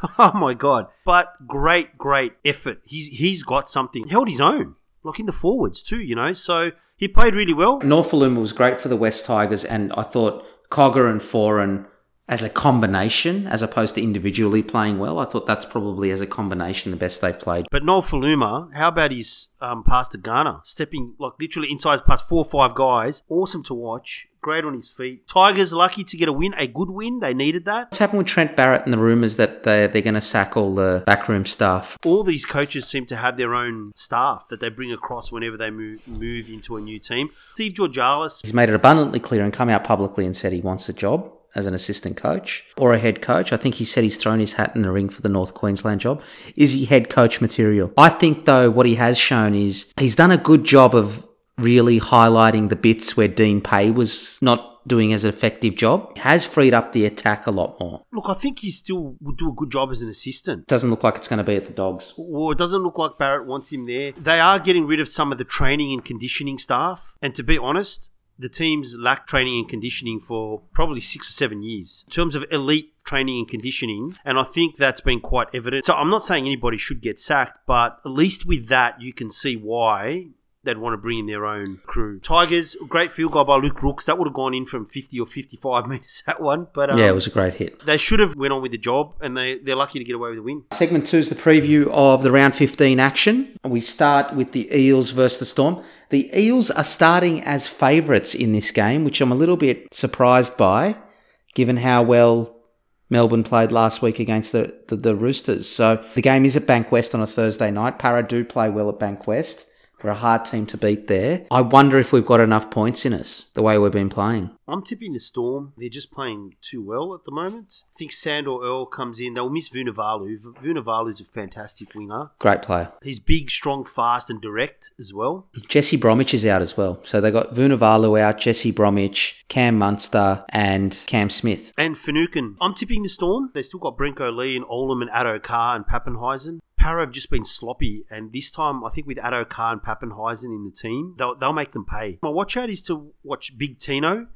oh my god! But great, great effort. He's he's got something. Held his own in the forwards too, you know. So he played really well. Nofoaluma was great for the West Tigers, and I thought Cogger and Foran as a combination, as opposed to individually playing well. I thought that's probably as a combination the best they've played. But Nofoaluma, how about his um, pass to Garner, stepping like literally inside past four or five guys, awesome to watch. Great on his feet. Tigers lucky to get a win, a good win. They needed that. What's happened with Trent Barrett and the rumours that they're, they're going to sack all the backroom staff? All these coaches seem to have their own staff that they bring across whenever they move, move into a new team. Steve Georgalis. He's made it abundantly clear and come out publicly and said he wants a job as an assistant coach or a head coach. I think he said he's thrown his hat in the ring for the North Queensland job. Is he head coach material? I think, though, what he has shown is he's done a good job of really highlighting the bits where Dean Pay was not doing as an effective job. Has freed up the attack a lot more. Look, I think he still would do a good job as an assistant. Doesn't look like it's going to be at the Dogs. Well, it doesn't look like Barrett wants him there. They are getting rid of some of the training and conditioning staff. And to be honest, the teams lack training and conditioning for probably six or seven years in terms of elite training and conditioning. And I think that's been quite evident. So I'm not saying anybody should get sacked, but at least with that, you can see why they'd want to bring in their own crew. Tigers, great field goal by Luke Brooks. That would have gone in from 50 or 55 metres, that one. But um, Yeah, it was a great hit. They should have went on with the job, and they, they're lucky to get away with the win. Segment two is the preview of the round 15 action. We start with the Eels versus the Storm. The Eels are starting as favourites in this game, which I'm a little bit surprised by, given how well Melbourne played last week against the, the, the Roosters. So the game is at Bankwest on a Thursday night. Para do play well at Bankwest. We're a hard team to beat there. I wonder if we've got enough points in us the way we've been playing. I'm tipping the Storm. They're just playing too well at the moment. I think Sandor Earl comes in. They'll miss Vunivalu. Vunivalu's a fantastic winger. Great player. He's big, strong, fast, and direct as well. Jesse Bromwich is out as well. So they got Vunivalu out, Jesse Bromwich, Cam Munster, and Cam Smith. And Finucane. I'm tipping the Storm. They still got Brenko Lee and Olam and Addo Carr and Papenhuyzen. Para have just been sloppy, and this time I think with Addo Carr and Papenhuyzen in the team, they'll, they'll make them pay. My watch out is to watch Big Tino.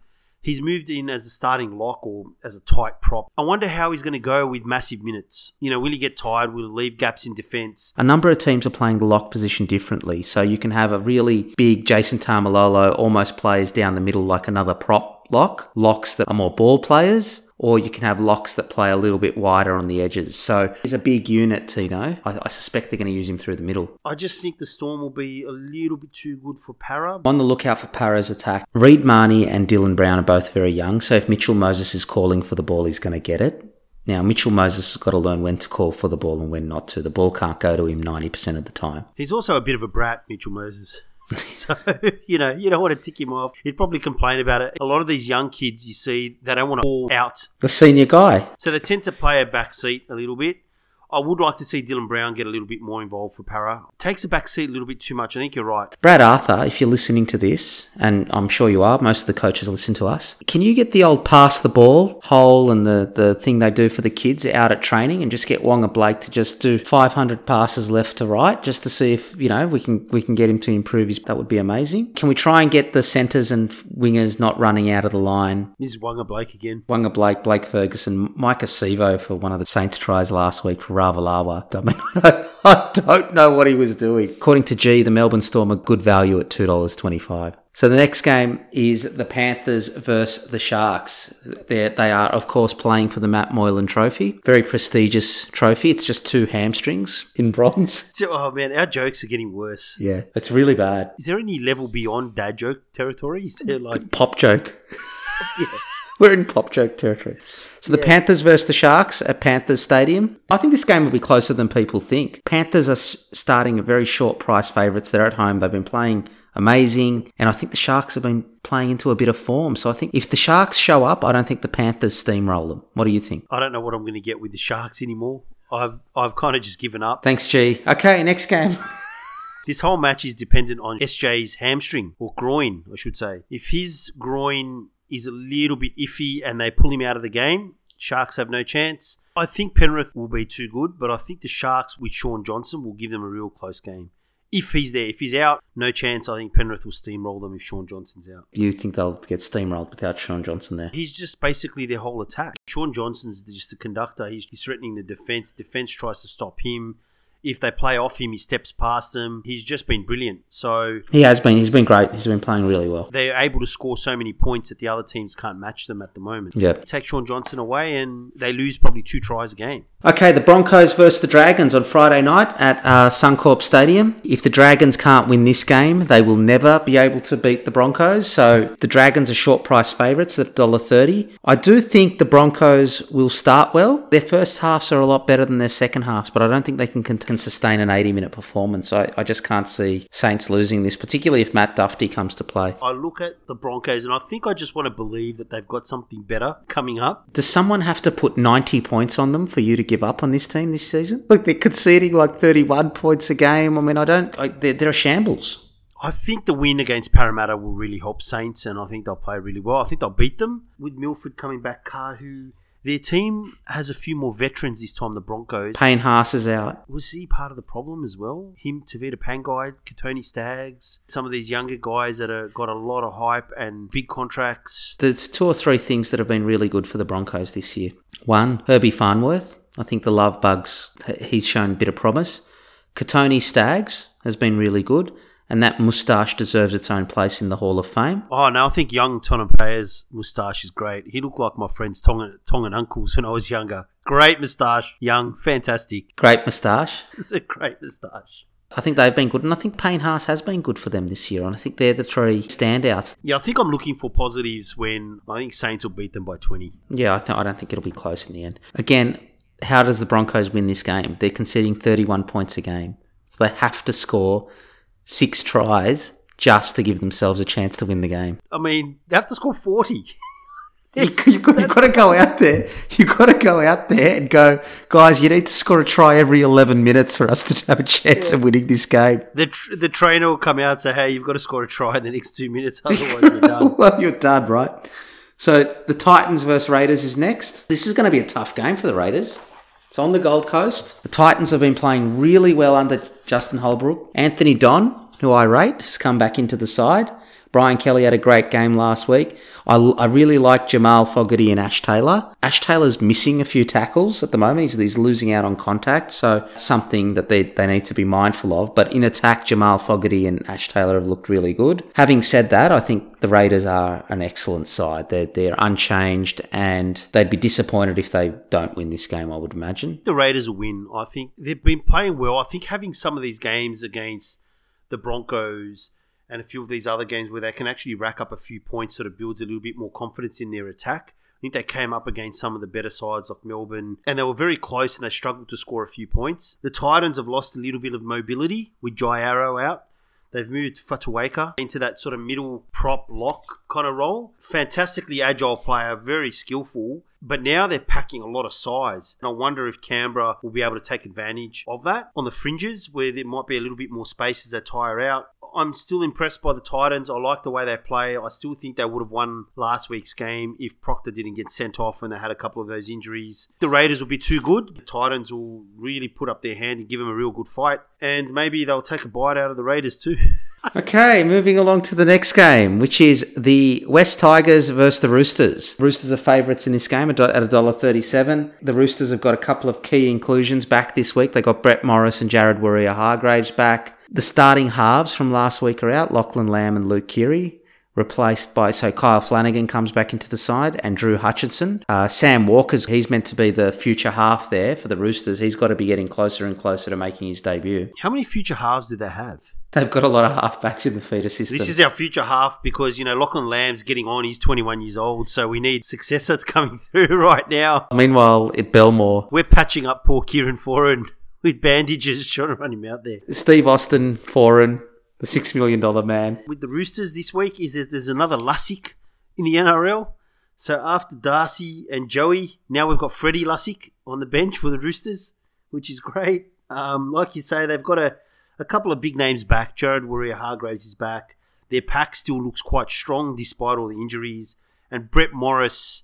He's moved in as a starting lock or as a tight prop. I wonder how he's going to go with massive minutes. You know, will he get tired? Will he leave gaps in defence? A number of teams are playing the lock position differently. So you can have a really big Jason Taumalolo almost plays down the middle like another prop lock, locks that are more ball players, or you can have locks that play a little bit wider on the edges. So he's a big unit, Tino. I, I suspect they're going to use him through the middle. I just think the Storm will be a little bit too good for Para. On the lookout for Para's attack, Reed Mahoney and Dylan Brown are both very young, so if Mitchell Moses is calling for the ball, he's going to get it. Now, Mitchell Moses has got to learn when to call for the ball and when not to. The ball can't go to him 90% of the time. He's also a bit of a brat, Mitchell Moses. so you know you don't want to tick him off. He'd probably complain about it. A lot of these young kids you see they don't want to fall out, The senior guy. so they tend to play a back seat a little bit. I would like to see Dylan Brown get a little bit more involved for Para. Takes a back seat a little bit too much. I think you're right. Brad Arthur, if you're listening to this, and I'm sure you are, most of the coaches listen to us, can you get the old pass the ball hole and the, the thing they do for the kids out at training and just get Waqa Blake to just do 500 passes left to right just to see if, you know, we can we can get him to improve his, that would be amazing. Can we try and get the centres and wingers not running out of the line? This is Waqa Blake again. Waqa Blake, Blake Ferguson, Maika Sivo for one of the Saints tries last week for Ravalawa. I mean, I don't, I don't know what he was doing. According to G, the Melbourne Storm are good value at $2.25. So the next game is the Panthers versus the Sharks. They're, they are, of course, playing for the Matt Moylan Trophy. Very prestigious trophy. It's just two hamstrings in bronze. Oh man, our jokes are getting worse. Yeah, it's really bad. Is there any level beyond dad joke territory? Is there like Pop joke. We're in pop joke territory. So the Panthers versus the Sharks at Panthers Stadium. I think this game will be closer than people think. Panthers are starting at very short price favourites. They're at home. They've been playing amazing. And I think the Sharks have been playing into a bit of form. So I think if the Sharks show up, I don't think the Panthers steamroll them. What do you think? I don't know what I'm going to get with the Sharks anymore. I've I've kind of just given up. Thanks, G. Okay, next game. This whole match is dependent on SJ's hamstring or groin, I should say. If his groin is a little bit iffy and they pull him out of the game, Sharks have no chance. I think Penrith will be too good, but I think the Sharks with Shaun Johnson will give them a real close game. If he's there, if he's out, no chance. I think Penrith will steamroll them if Shaun Johnson's out. You think they'll get steamrolled without Shaun Johnson there? He's just basically their whole attack. Shaun Johnson's just the conductor. He's, he's threatening the defense. Defense tries to stop him. If they play off him, he steps past them. He's just been brilliant. So He has been. He's been great. He's been playing really well. they're able to score so many points that the other teams can't match them at the moment. Yeah. Take Shaun Johnson away and they lose probably two tries a game. Okay, the Broncos versus the Dragons on Friday night at uh, Suncorp Stadium. If the Dragons can't win this game, they will never be able to beat the Broncos. So the Dragons are short price favourites at $1.30. I do think the Broncos will start well. Their first halves are a lot better than their second halves, but I don't think they can, can, can sustain an 80 minute performance. I, I just can't see Saints losing this, particularly if Matt Dufty comes to play. I look at the Broncos and I think I just want to believe that they've got something better coming up. Does someone have to put 90 points on them for you to give up on this team this season? Look, they're conceding like 31 points a game. I mean, I don't. I, they're, they're a shambles. I think the win against Parramatta will really help Saints, and I think they'll play really well. I think they'll beat them with Milford coming back. Carr, who their team has a few more veterans this time. The Broncos Payne Haas is out. was he part of the problem as well? Him, Tevita Pangai, Katoni Staggs, some of these younger guys that have got a lot of hype and big contracts. There's two or three things that have been really good for the Broncos this year. One, Herbie Farnworth. I think the love bugs, he's shown a bit of promise. Katoni Staggs has been really good. And that moustache deserves its own place in the Hall of Fame. Oh no, I think young Tonapea's moustache is great. He looked like my friend's Tongan, Tongan uncles when I was younger. Great moustache, young, fantastic. Great moustache. It's a great moustache. I think they've been good, and I think Payne Haas has been good for them this year. And I think they're the three standouts. Yeah, I think I'm looking for positives when I think Saints will beat them by 20. Yeah, I, th- I don't think it'll be close in the end. Again, how does the Broncos win this game? They're conceding 31 points a game. So they have to score six tries just to give themselves a chance to win the game. I mean, they have to score 40. You, you, got, you got to go out there. You've got to go out there and go, guys. You need to score a try every eleven minutes for us to have a chance of winning this game. The, tr- the trainer will come out and say, hey, you've got to score a try in the next two minutes, otherwise you're done. well, you're done, right? So the Titans versus Raiders is next. This is going to be a tough game for the Raiders. It's on the Gold Coast. The Titans have been playing really well under Justin Holbrook. Anthony Don, who I rate, has come back into the side. Brian Kelly had a great game last week. I, I really like Jamal Fogarty and Ash Taylor. Ash Taylor's missing a few tackles at the moment. He's, he's losing out on contact, so something that they, they need to be mindful of. But in attack, Jamal Fogarty and Ash Taylor have looked really good. Having said that, I think the Raiders are an excellent side. They're, they're unchanged and they'd be disappointed if they don't win this game, I would imagine. The Raiders win, I think. They've been playing well. I think having some of these games against the Broncos and a few of these other games where they can actually rack up a few points sort of builds a little bit more confidence in their attack. I think they came up against some of the better sides like Melbourne, and they were very close and they struggled to score a few points. The Titans have lost a little bit of mobility with Jai Arrow out. They've moved Fotuaika into that sort of middle prop lock kind of role. Fantastically agile player, very skillful, but now they're packing a lot of size. And I wonder if Canberra will be able to take advantage of that on the fringes where there might be a little bit more space as they tire out. I'm still impressed by the Titans. I like the way they play. I still think they would have won last week's game if Proctor didn't get sent off and they had a couple of those injuries. The Raiders will be too good. The Titans will really put up their hand and give them a real good fight. And maybe they'll take a bite out of the Raiders too. Okay, moving along to the next game, which is the West Tigers versus the Roosters. Roosters are favourites in this game at $1.37. The Roosters have got a couple of key inclusions back this week. They got Brett Morris and Jared Waerea-Hargreaves back. The starting halves from last week are out Lachlan Lam and Luke Keary. Replaced by, so Kyle Flanagan comes back into the side and Drew Hutchinson. Uh, Sam Walker's, he's meant to be the future half there for the Roosters. He's got to be getting closer and closer to making his debut. How many future halves do they have? They've got a lot of halfbacks in the feeder system. This is our future half because, you know, Lachlan Lam's getting on. He's 21 years old, so we need successors coming through right now. Meanwhile, at Belmore, We're patching up poor Kieran Foran with bandages, trying to run him out there. Steve Austin, foreign, the $6 million man. With the Roosters this week, is that there's another Lussick in the NRL. So after Darcy and Joey, now we've got Freddie Lussick on the bench for the Roosters, which is great. Um, like you say, they've got a, a couple of big names back. Jared Waerea-Hargreaves is back. Their pack still looks quite strong despite all the injuries. And Brett Morris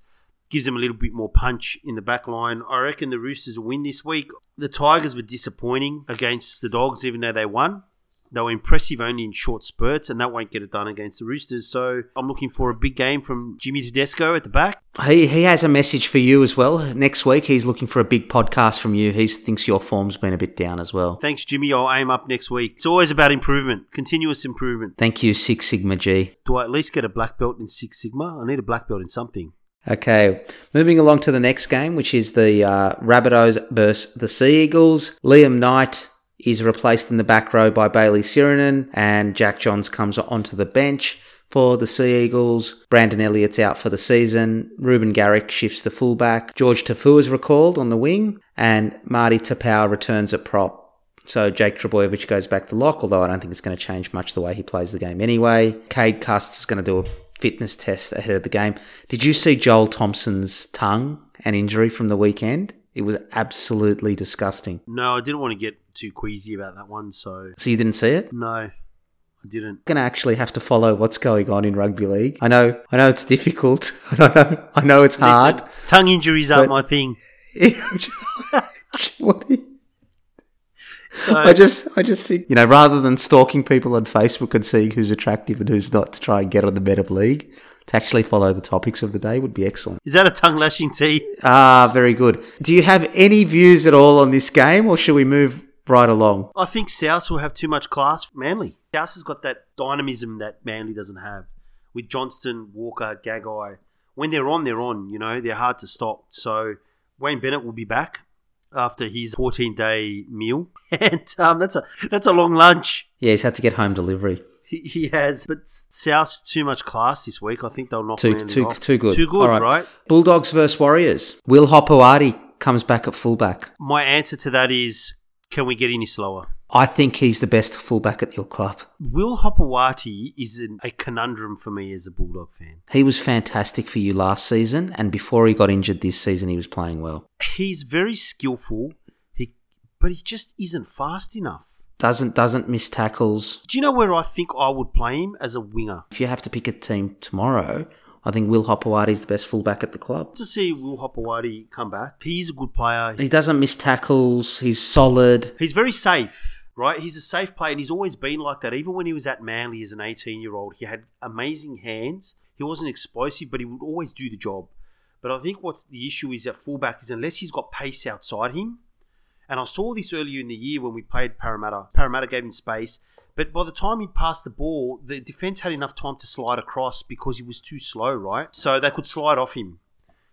gives them a little bit more punch in the back line. I reckon the Roosters will win this week. The Tigers were disappointing against the Dogs, even though they won. They were impressive only in short spurts, and that won't get it done against the Roosters. So I'm looking for a big game from Jimmy Tedesco at the back. He, he has a message for you as well. Next week, he's looking for a big podcast from you. He thinks your form's been a bit down as well. Thanks, Jimmy. I'll aim up next week. It's always about improvement, continuous improvement. Thank you, Six Sigma G. Do I at least get a black belt in Six Sigma? I need a black belt in something. Okay, moving along to the next game, which is the uh, Rabbitohs versus the Sea Eagles. Liam Knight is replaced in the back row by Bailey Sironen, and Jack Johns comes onto the bench for the Sea Eagles. Brendan Elliot's out for the season. Reuben Garrick shifts to fullback. George Tafu is recalled on the wing, and Marty Taupau returns at prop. So Jake Trbojevic goes back to lock, although I don't think it's going to change much the way he plays the game anyway. Cade Cust is going to do a fitness test ahead of the game. Did you see Joel Thompson's tongue and injury from the weekend? It was absolutely disgusting. No, I didn't want to get too queasy about that one, so So you didn't see it? no, I didn't. Going to actually have to follow what's going on in rugby league. I know, I know it's difficult. I know, I know it's hard. Listen, tongue injuries aren't my thing. What- So, I just, I just think, you know, rather than stalking people on Facebook and seeing who's attractive and who's not to try and get on the of league, to actually follow the topics of the day would be excellent. is that a tongue lashing tea? Ah, very good. Do you have any views at all on this game, or should we move right along? I think South will have too much class for Manly. South has got that dynamism that Manly doesn't have. With Johnston, Walker, Gagai. When they're on, they're on. You know, they're hard to stop. So Wayne Bennett will be back after his 14 day meal. And um, that's a that's a long lunch. Yeah, he's had to get home delivery. He, he has. But South's too much class this week. I think they'll knock Too, too, off. too good. Too good, All right. right? Bulldogs versus Warriors. Will Hopoate comes back at fullback. My answer to that is can we get any slower? I think he's the best fullback at your club. Will Hopoate is an, a conundrum for me as a Bulldog fan. He was fantastic for you last season, and before he got injured this season, he was playing well. He's very skillful, he, but he just isn't fast enough. Doesn't doesn't miss tackles. Do you know where I think I would play him as a winger? If you have to pick a team tomorrow, I think Will Hopoate is the best fullback at the club. To see Will Hopoate come back, he's a good player. He doesn't miss tackles. He's solid. He's very safe, right? He's a safe player, and he's always been like that. Even when he was at Manly as an 18 year old, he had amazing hands. He wasn't explosive, but he would always do the job. But I think what's the issue is that fullback is unless he's got pace outside him, and I saw this earlier in the year when we played Parramatta. Parramatta gave him space, but by the time he'd passed the ball, the defence had enough time to slide across because he was too slow, right? So they could slide off him.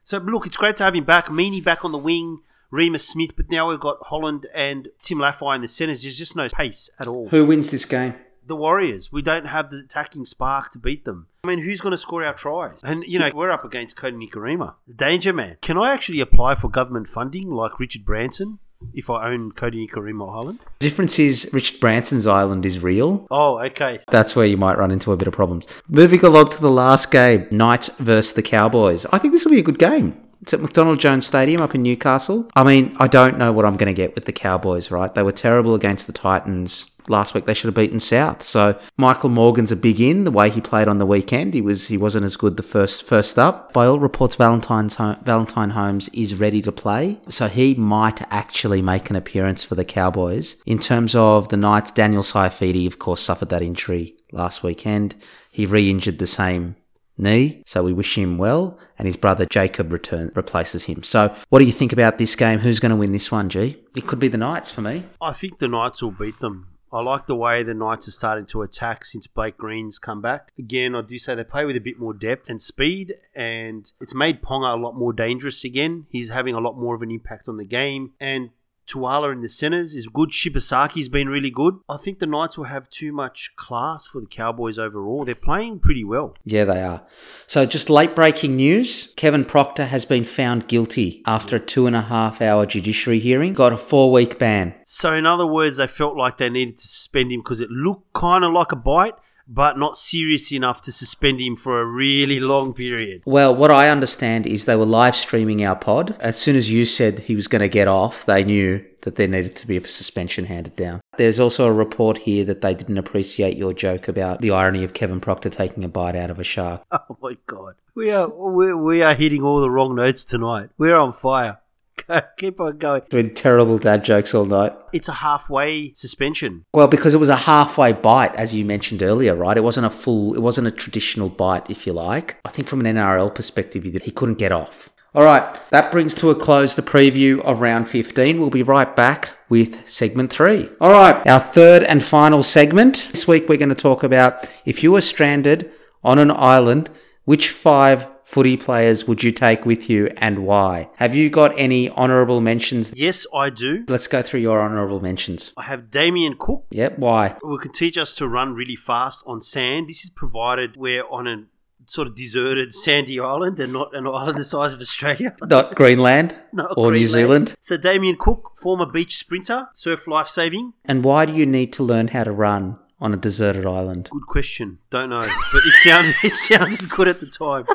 So look, it's great to have him back. Meaney back on the wing, Remus Smith, but now we've got Holland and Tim Lafai in the centres. There's just no pace at all. Who wins this game? The Warriors. We don't have the attacking spark to beat them. I mean, who's going to score our tries? And, you know, we're up against Kodi Nikorima, the danger man. Can I actually apply for government funding like Richard Branson? if I own Kodi Nikorima Island? The difference is Richard Branson's island is real. Oh, okay. That's where you might run into a bit of problems. Moving along to the last game Knights versus the Cowboys. I think this will be a good game. It's at McDonald Jones Stadium up in Newcastle. I mean, I don't know what I'm going to get with the Cowboys, right? They were terrible against the Titans last week. They should have beaten South. So Michael Morgan's a big in. The way he played on the weekend, he was he wasn't as good the first first up. By all reports, Valentine's home, Valentine Holmes is ready to play, so he might actually make an appearance for the Cowboys. In terms of the Knights, Daniel Saifiti, of course, suffered that injury last weekend. He re-injured the same knee, so we wish him well. And his brother Jacob return replaces him. So, what do you think about this game? Who's going to win this one, G? It could be the Knights for me. I think the Knights will beat them. I like the way the Knights are starting to attack since Blake Green's come back. Again, I do say they play with a bit more depth and speed, and it's made Ponga a lot more dangerous again. He's having a lot more of an impact on the game, and Tuala in the centres is good. Shibasaki's been really good. I think the Knights will have too much class for the Cowboys overall. They're playing pretty well. Yeah, they are. So, just late breaking news Kevin Proctor has been found guilty after a two and a half hour judiciary hearing, got a four week ban. So, in other words, they felt like they needed to suspend him because it looked kind of like a bite but not serious enough to suspend him for a really long period. Well, what I understand is they were live streaming our pod. As soon as you said he was going to get off, they knew that there needed to be a suspension handed down. There's also a report here that they didn't appreciate your joke about the irony of Kevin Proctor taking a bite out of a shark. Oh my god. We are we, we are hitting all the wrong notes tonight. We're on fire. Keep on going. Doing terrible dad jokes all night. It's a halfway suspension. Well, because it was a halfway bite, as you mentioned earlier, right? It wasn't a full, it wasn't a traditional bite, if you like. I think from an NRL perspective, he couldn't get off. All right, that brings to a close the preview of round 15. We'll be right back with segment three. All right, our third and final segment. This week we're going to talk about if you were stranded on an island, which five footy players would you take with you and why? Have you got any honourable mentions? Yes, I do. Let's go through your honourable mentions. I have Damien Cook. Yep, why? Who can teach us to run really fast on sand. This is provided we're on a sort of deserted sandy island and not an island the size of Australia. Not Greenland Not or New Zealand. So Damien Cook, former beach sprinter, surf life saving. And why do you need to learn how to run on a deserted island? Good question. Don't know, but it sounded it sounded good at the time.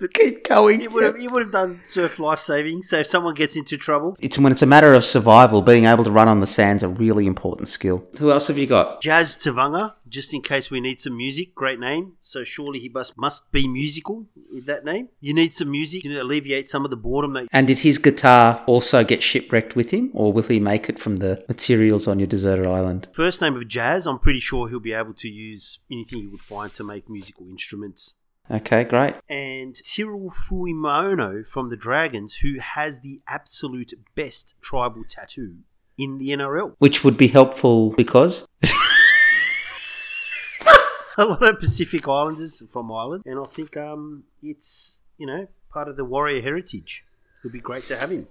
But Keep going. You would have you would have done surf life saving. So if someone gets into trouble, It's when it's a matter of survival, being able to run on the sand's a really important skill. Who else have you got? Jazz Tevaga, just in case we need some music. Great name. So surely he must must be musical with that name. You need some music to alleviate some of the boredom that And did his guitar also get shipwrecked with him, or will he make it from the materials on your deserted island? First name of Jazz, I'm pretty sure he'll be able to use anything he would find to make musical instruments. Okay, great. And Tyrell Fuimaono from the Dragons, who has the absolute best tribal tattoo in the NRL. Which would be helpful because A lot of Pacific Islanders from Ireland, and I think um, it's you know part of the warrior heritage. It would be great to have him.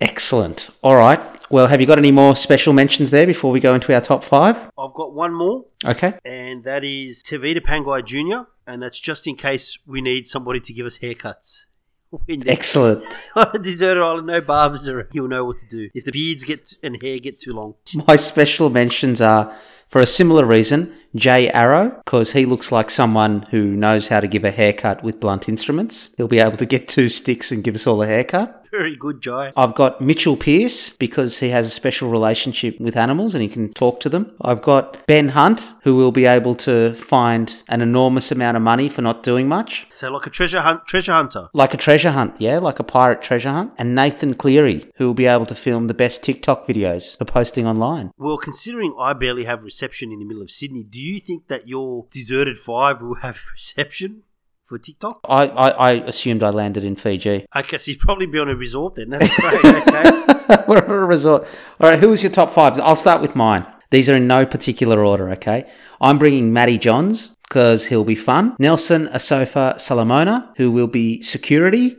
excellent. All right. Well, have you got any more special mentions there before we go into our top five? I've got one more, Okay. and that is Tevita Pangai Jr., and that's just in case we need somebody to give us haircuts Excellent. on a deserted island, no barbers around. He'll know what to do. If the beards get and hair get too long, My special mentions are, for a similar reason, Jai Arrow, because he looks like someone who knows how to give a haircut with blunt instruments. He'll be able to get two sticks and give us all a haircut. very good, Jai. I've got Mitchell Pearce because he has a special relationship with animals and he can talk to them. I've got Ben Hunt, who will be able to find an enormous amount of money for not doing much. So like a treasure hunt, treasure hunter. Like a treasure hunt, yeah, like a pirate treasure hunt. And Nathan Cleary, who will be able to film the best TikTok videos for posting online. Well, considering I barely have reception in the middle of Sydney, do you think that your deserted five will have reception for TikTok? I, I, I assumed I landed in Fiji. Okay, so you'd probably be on a resort then. That's great. Okay. We're at a resort. All right, who was your top five? I'll start with mine. These are in no particular order, okay? I'm bringing Matty Johns because he'll be fun. Nelson Asofa Solomona, who will be security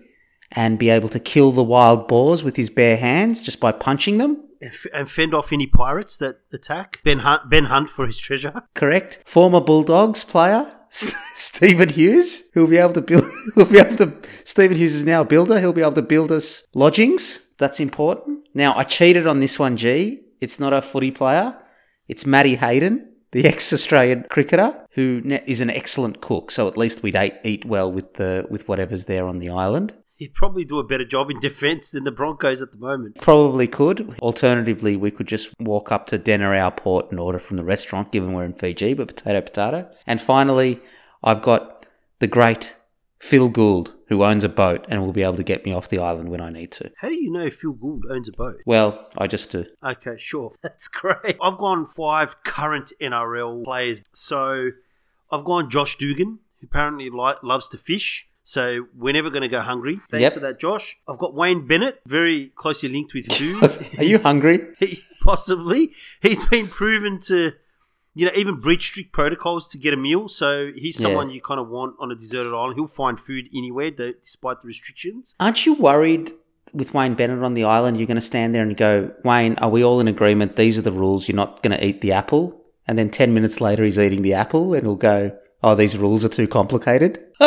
and be able to kill the wild boars with his bare hands just by punching them. And fend off any pirates that attack. Ben Hunt, ben Hunt for his treasure. Correct. Former Bulldogs player Stephen Hughes, who'll be able to build. Who'll be able to. Stephen Hughes is now a builder. He'll be able to build us lodgings. That's important. Now I cheated on this one. G. It's not a footy player. It's Matty Hayden, the ex-Australian cricketer, who is an excellent cook. So at least we'd eat, eat well with the with whatever's there on the island. He'd probably do a better job in defence than the Broncos at the moment. Probably could. Alternatively, we could just walk up to Denarau Port and order from the restaurant, given we're in Fiji, but potato, potato. And finally, I've got the great Phil Gould, who owns a boat and will be able to get me off the island when I need to. How do you know Phil Gould owns a boat? Well, I just do. Okay, sure. That's great. I've gone five current NRL players. So I've gone Josh Dugan, who apparently li- loves to fish. So we're never going to go hungry. Thanks Yep. for that, Josh. I've got Wayne Bennett, very closely linked with food. Are you hungry? He- Possibly. He's been proven to, you know, even breach strict protocols to get a meal. So he's Yeah. someone you kind of want on a deserted island. He'll find food anywhere, though, despite the restrictions. Aren't you worried with Wayne Bennett on the island? You're going to stand there and go, Wayne, are we all in agreement? These are the rules. You're not going to eat the apple. And then 10 minutes later, he's eating the apple and he'll go, Oh, these rules are too complicated.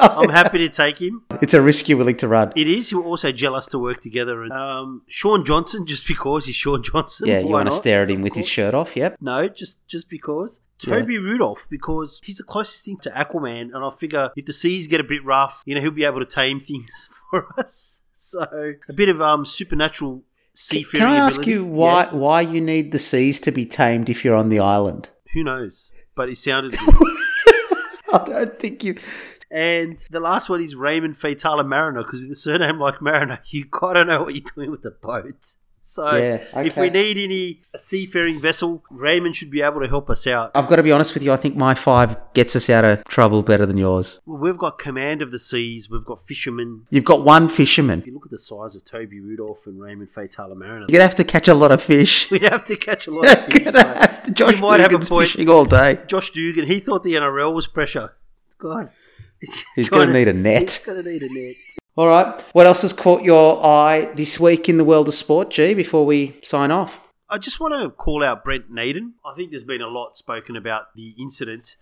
I'm happy to take him. it's a risk you're willing to run. It is. We're also jealous to work together. And um, Shaun Johnson, just because he's Shaun Johnson. Yeah, you want to stare at him with his shirt off. Yep. No, just just because. Yeah. Toby Rudolf, because he's the closest thing to Aquaman, and I figure if the seas get a bit rough, you know, he'll be able to tame things for us. So a bit of um supernatural seafaring. Can I ask ability. you why Yeah. why you need the seas to be tamed if you're on the island? Who knows? But it sounded. I don't think you. And the last one is Raymond Faitala-Mariner, because with a surname like Mariner, you gotta know what you're doing with the boat. So Yeah, if we need any seafaring vessel, Raymond should be able to help us out. I've got to be honest with you. I think my five gets us out of trouble better than yours. Well, we've got command of the seas. We've got fishermen. You've got one fisherman. If you look at the size of Toby Rudolf and Raymond Faitala-Mariner, You're gonna have to catch a lot of fish. we'd have to catch a lot of fish. Gonna so have to. Josh you might have a Dugan's fishing all day. Josh Dugan, he thought the NRL was pressure. God, He's gonna need a net. He's net. gonna need a net. All right. What else has caught your eye this week in the world of sport, G? Before we sign off. I just want to call out Brent Naden. I think there's been a lot spoken about the incident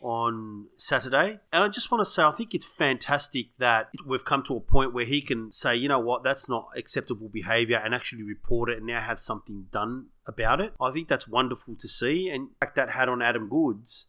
on Saturday. And I just want to say, I think it's fantastic that we've come to a point where he can say, you know what, that's not acceptable behavior and actually report it and now have something done about it. I think that's wonderful to see. And the fact that had on Adam Goodes,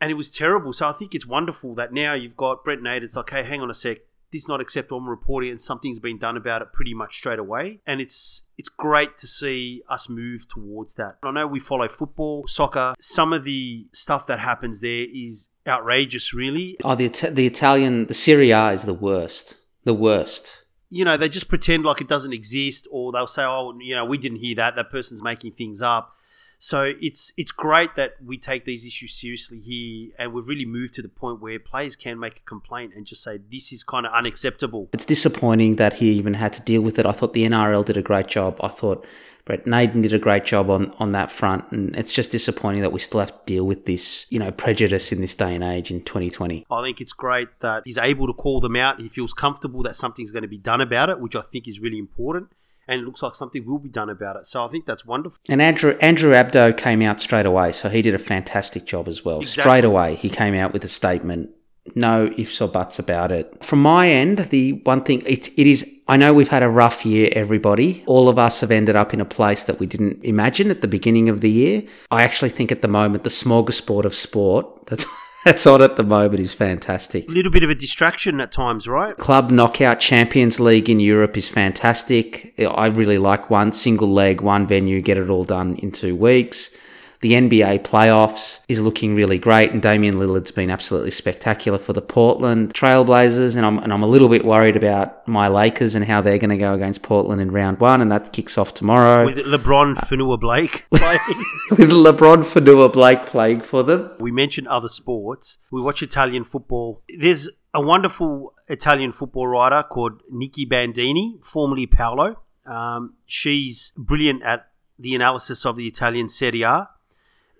and it was terrible. So I think it's wonderful that now you've got Brent Naden. It's like, hey, hang on a sec. This is not acceptable. I'm reporting and something's been done about it pretty much straight away. And it's it's great to see us move towards that. I know we follow football, soccer. Some of the stuff that happens there is outrageous, really. Oh, the the Italian, the Serie A is the worst. The worst. You know, they just pretend like it doesn't exist, or they'll say, "Oh, you know, we didn't hear that. That person's making things up." So it's it's great that we take these issues seriously here, and we've really moved to the point where players can make a complaint and just say this is kind of unacceptable. It's disappointing that he even had to deal with it. I thought the NRL did a great job. I thought Brett Naden did a great job on, on that front. And it's just disappointing that we still have to deal with this, you know, prejudice in this day and age in 2020. I think it's great that he's able to call them out. He feels comfortable that something's going to be done about it, which I think is really important. And it looks like something will be done about it. So I think that's wonderful. And Andrew Andrew Abdo came out straight away, so he did a fantastic job as well. Exactly. Straight away, he came out with a statement No ifs or buts about it. From my end, the one thing it, it is I know we've had a rough year, everybody. All of us have ended up in a place that we didn't imagine at the beginning of the year. I actually think at the moment the smorgasbord of sport that's that's on at the moment is fantastic. A little bit of a distraction at times, right? Club Knockout Champions League in Europe is fantastic. I really like one single leg, one venue, get it all done in two weeks. The NBA playoffs is looking really great, and Damian Lillard's been absolutely spectacular for the Portland Trailblazers. And I'm, and I'm a little bit worried about my Lakers and how they're going to go against Portland in round one, and that kicks off tomorrow. With LeBron Fanua Blake playing. With LeBron Fanua Blake playing for them. we mentioned other sports. We watch Italian football. There's a wonderful Italian football writer called Nikki Bandini, formerly Paolo. Um, she's brilliant at the analysis of the Italian Serie A.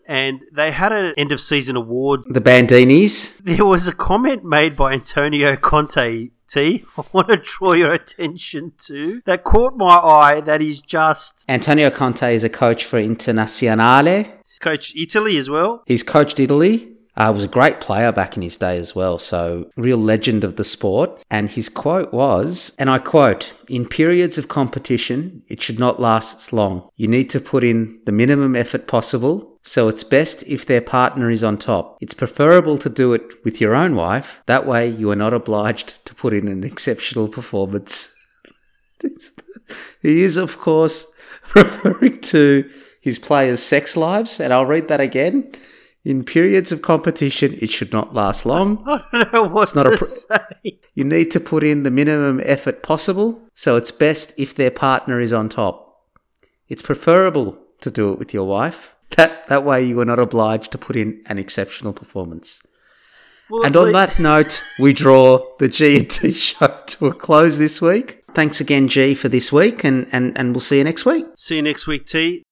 And they had an end of season awards. The Bandinis. There was a comment made by Antonio Conte. T, I want to draw your attention to that caught my eye. That is just Antonio Conte is a coach for Internazionale. coach Italy as well. He's coached Italy. Uh, was a great player back in his day as well, so real legend of the sport. And his quote was, and I quote, in periods of competition, it should not last long. You need to put in the minimum effort possible, so it's best if their partner is on top. It's preferable to do it with your own wife. That way you are not obliged to put in an exceptional performance. he is, of course, referring to his players' sex lives, and I'll read that again. In periods of competition, it should not last long. I don't know what not a to pr- say. You need to put in the minimum effort possible, so it's best if their partner is on top. It's preferable to do it with your wife. That that way you are not obliged to put in an exceptional performance. Well, And on that note, we draw the G&T show to a close this week. Thanks again, G, for this week, and, and, and we'll see you next week. see you next week, T.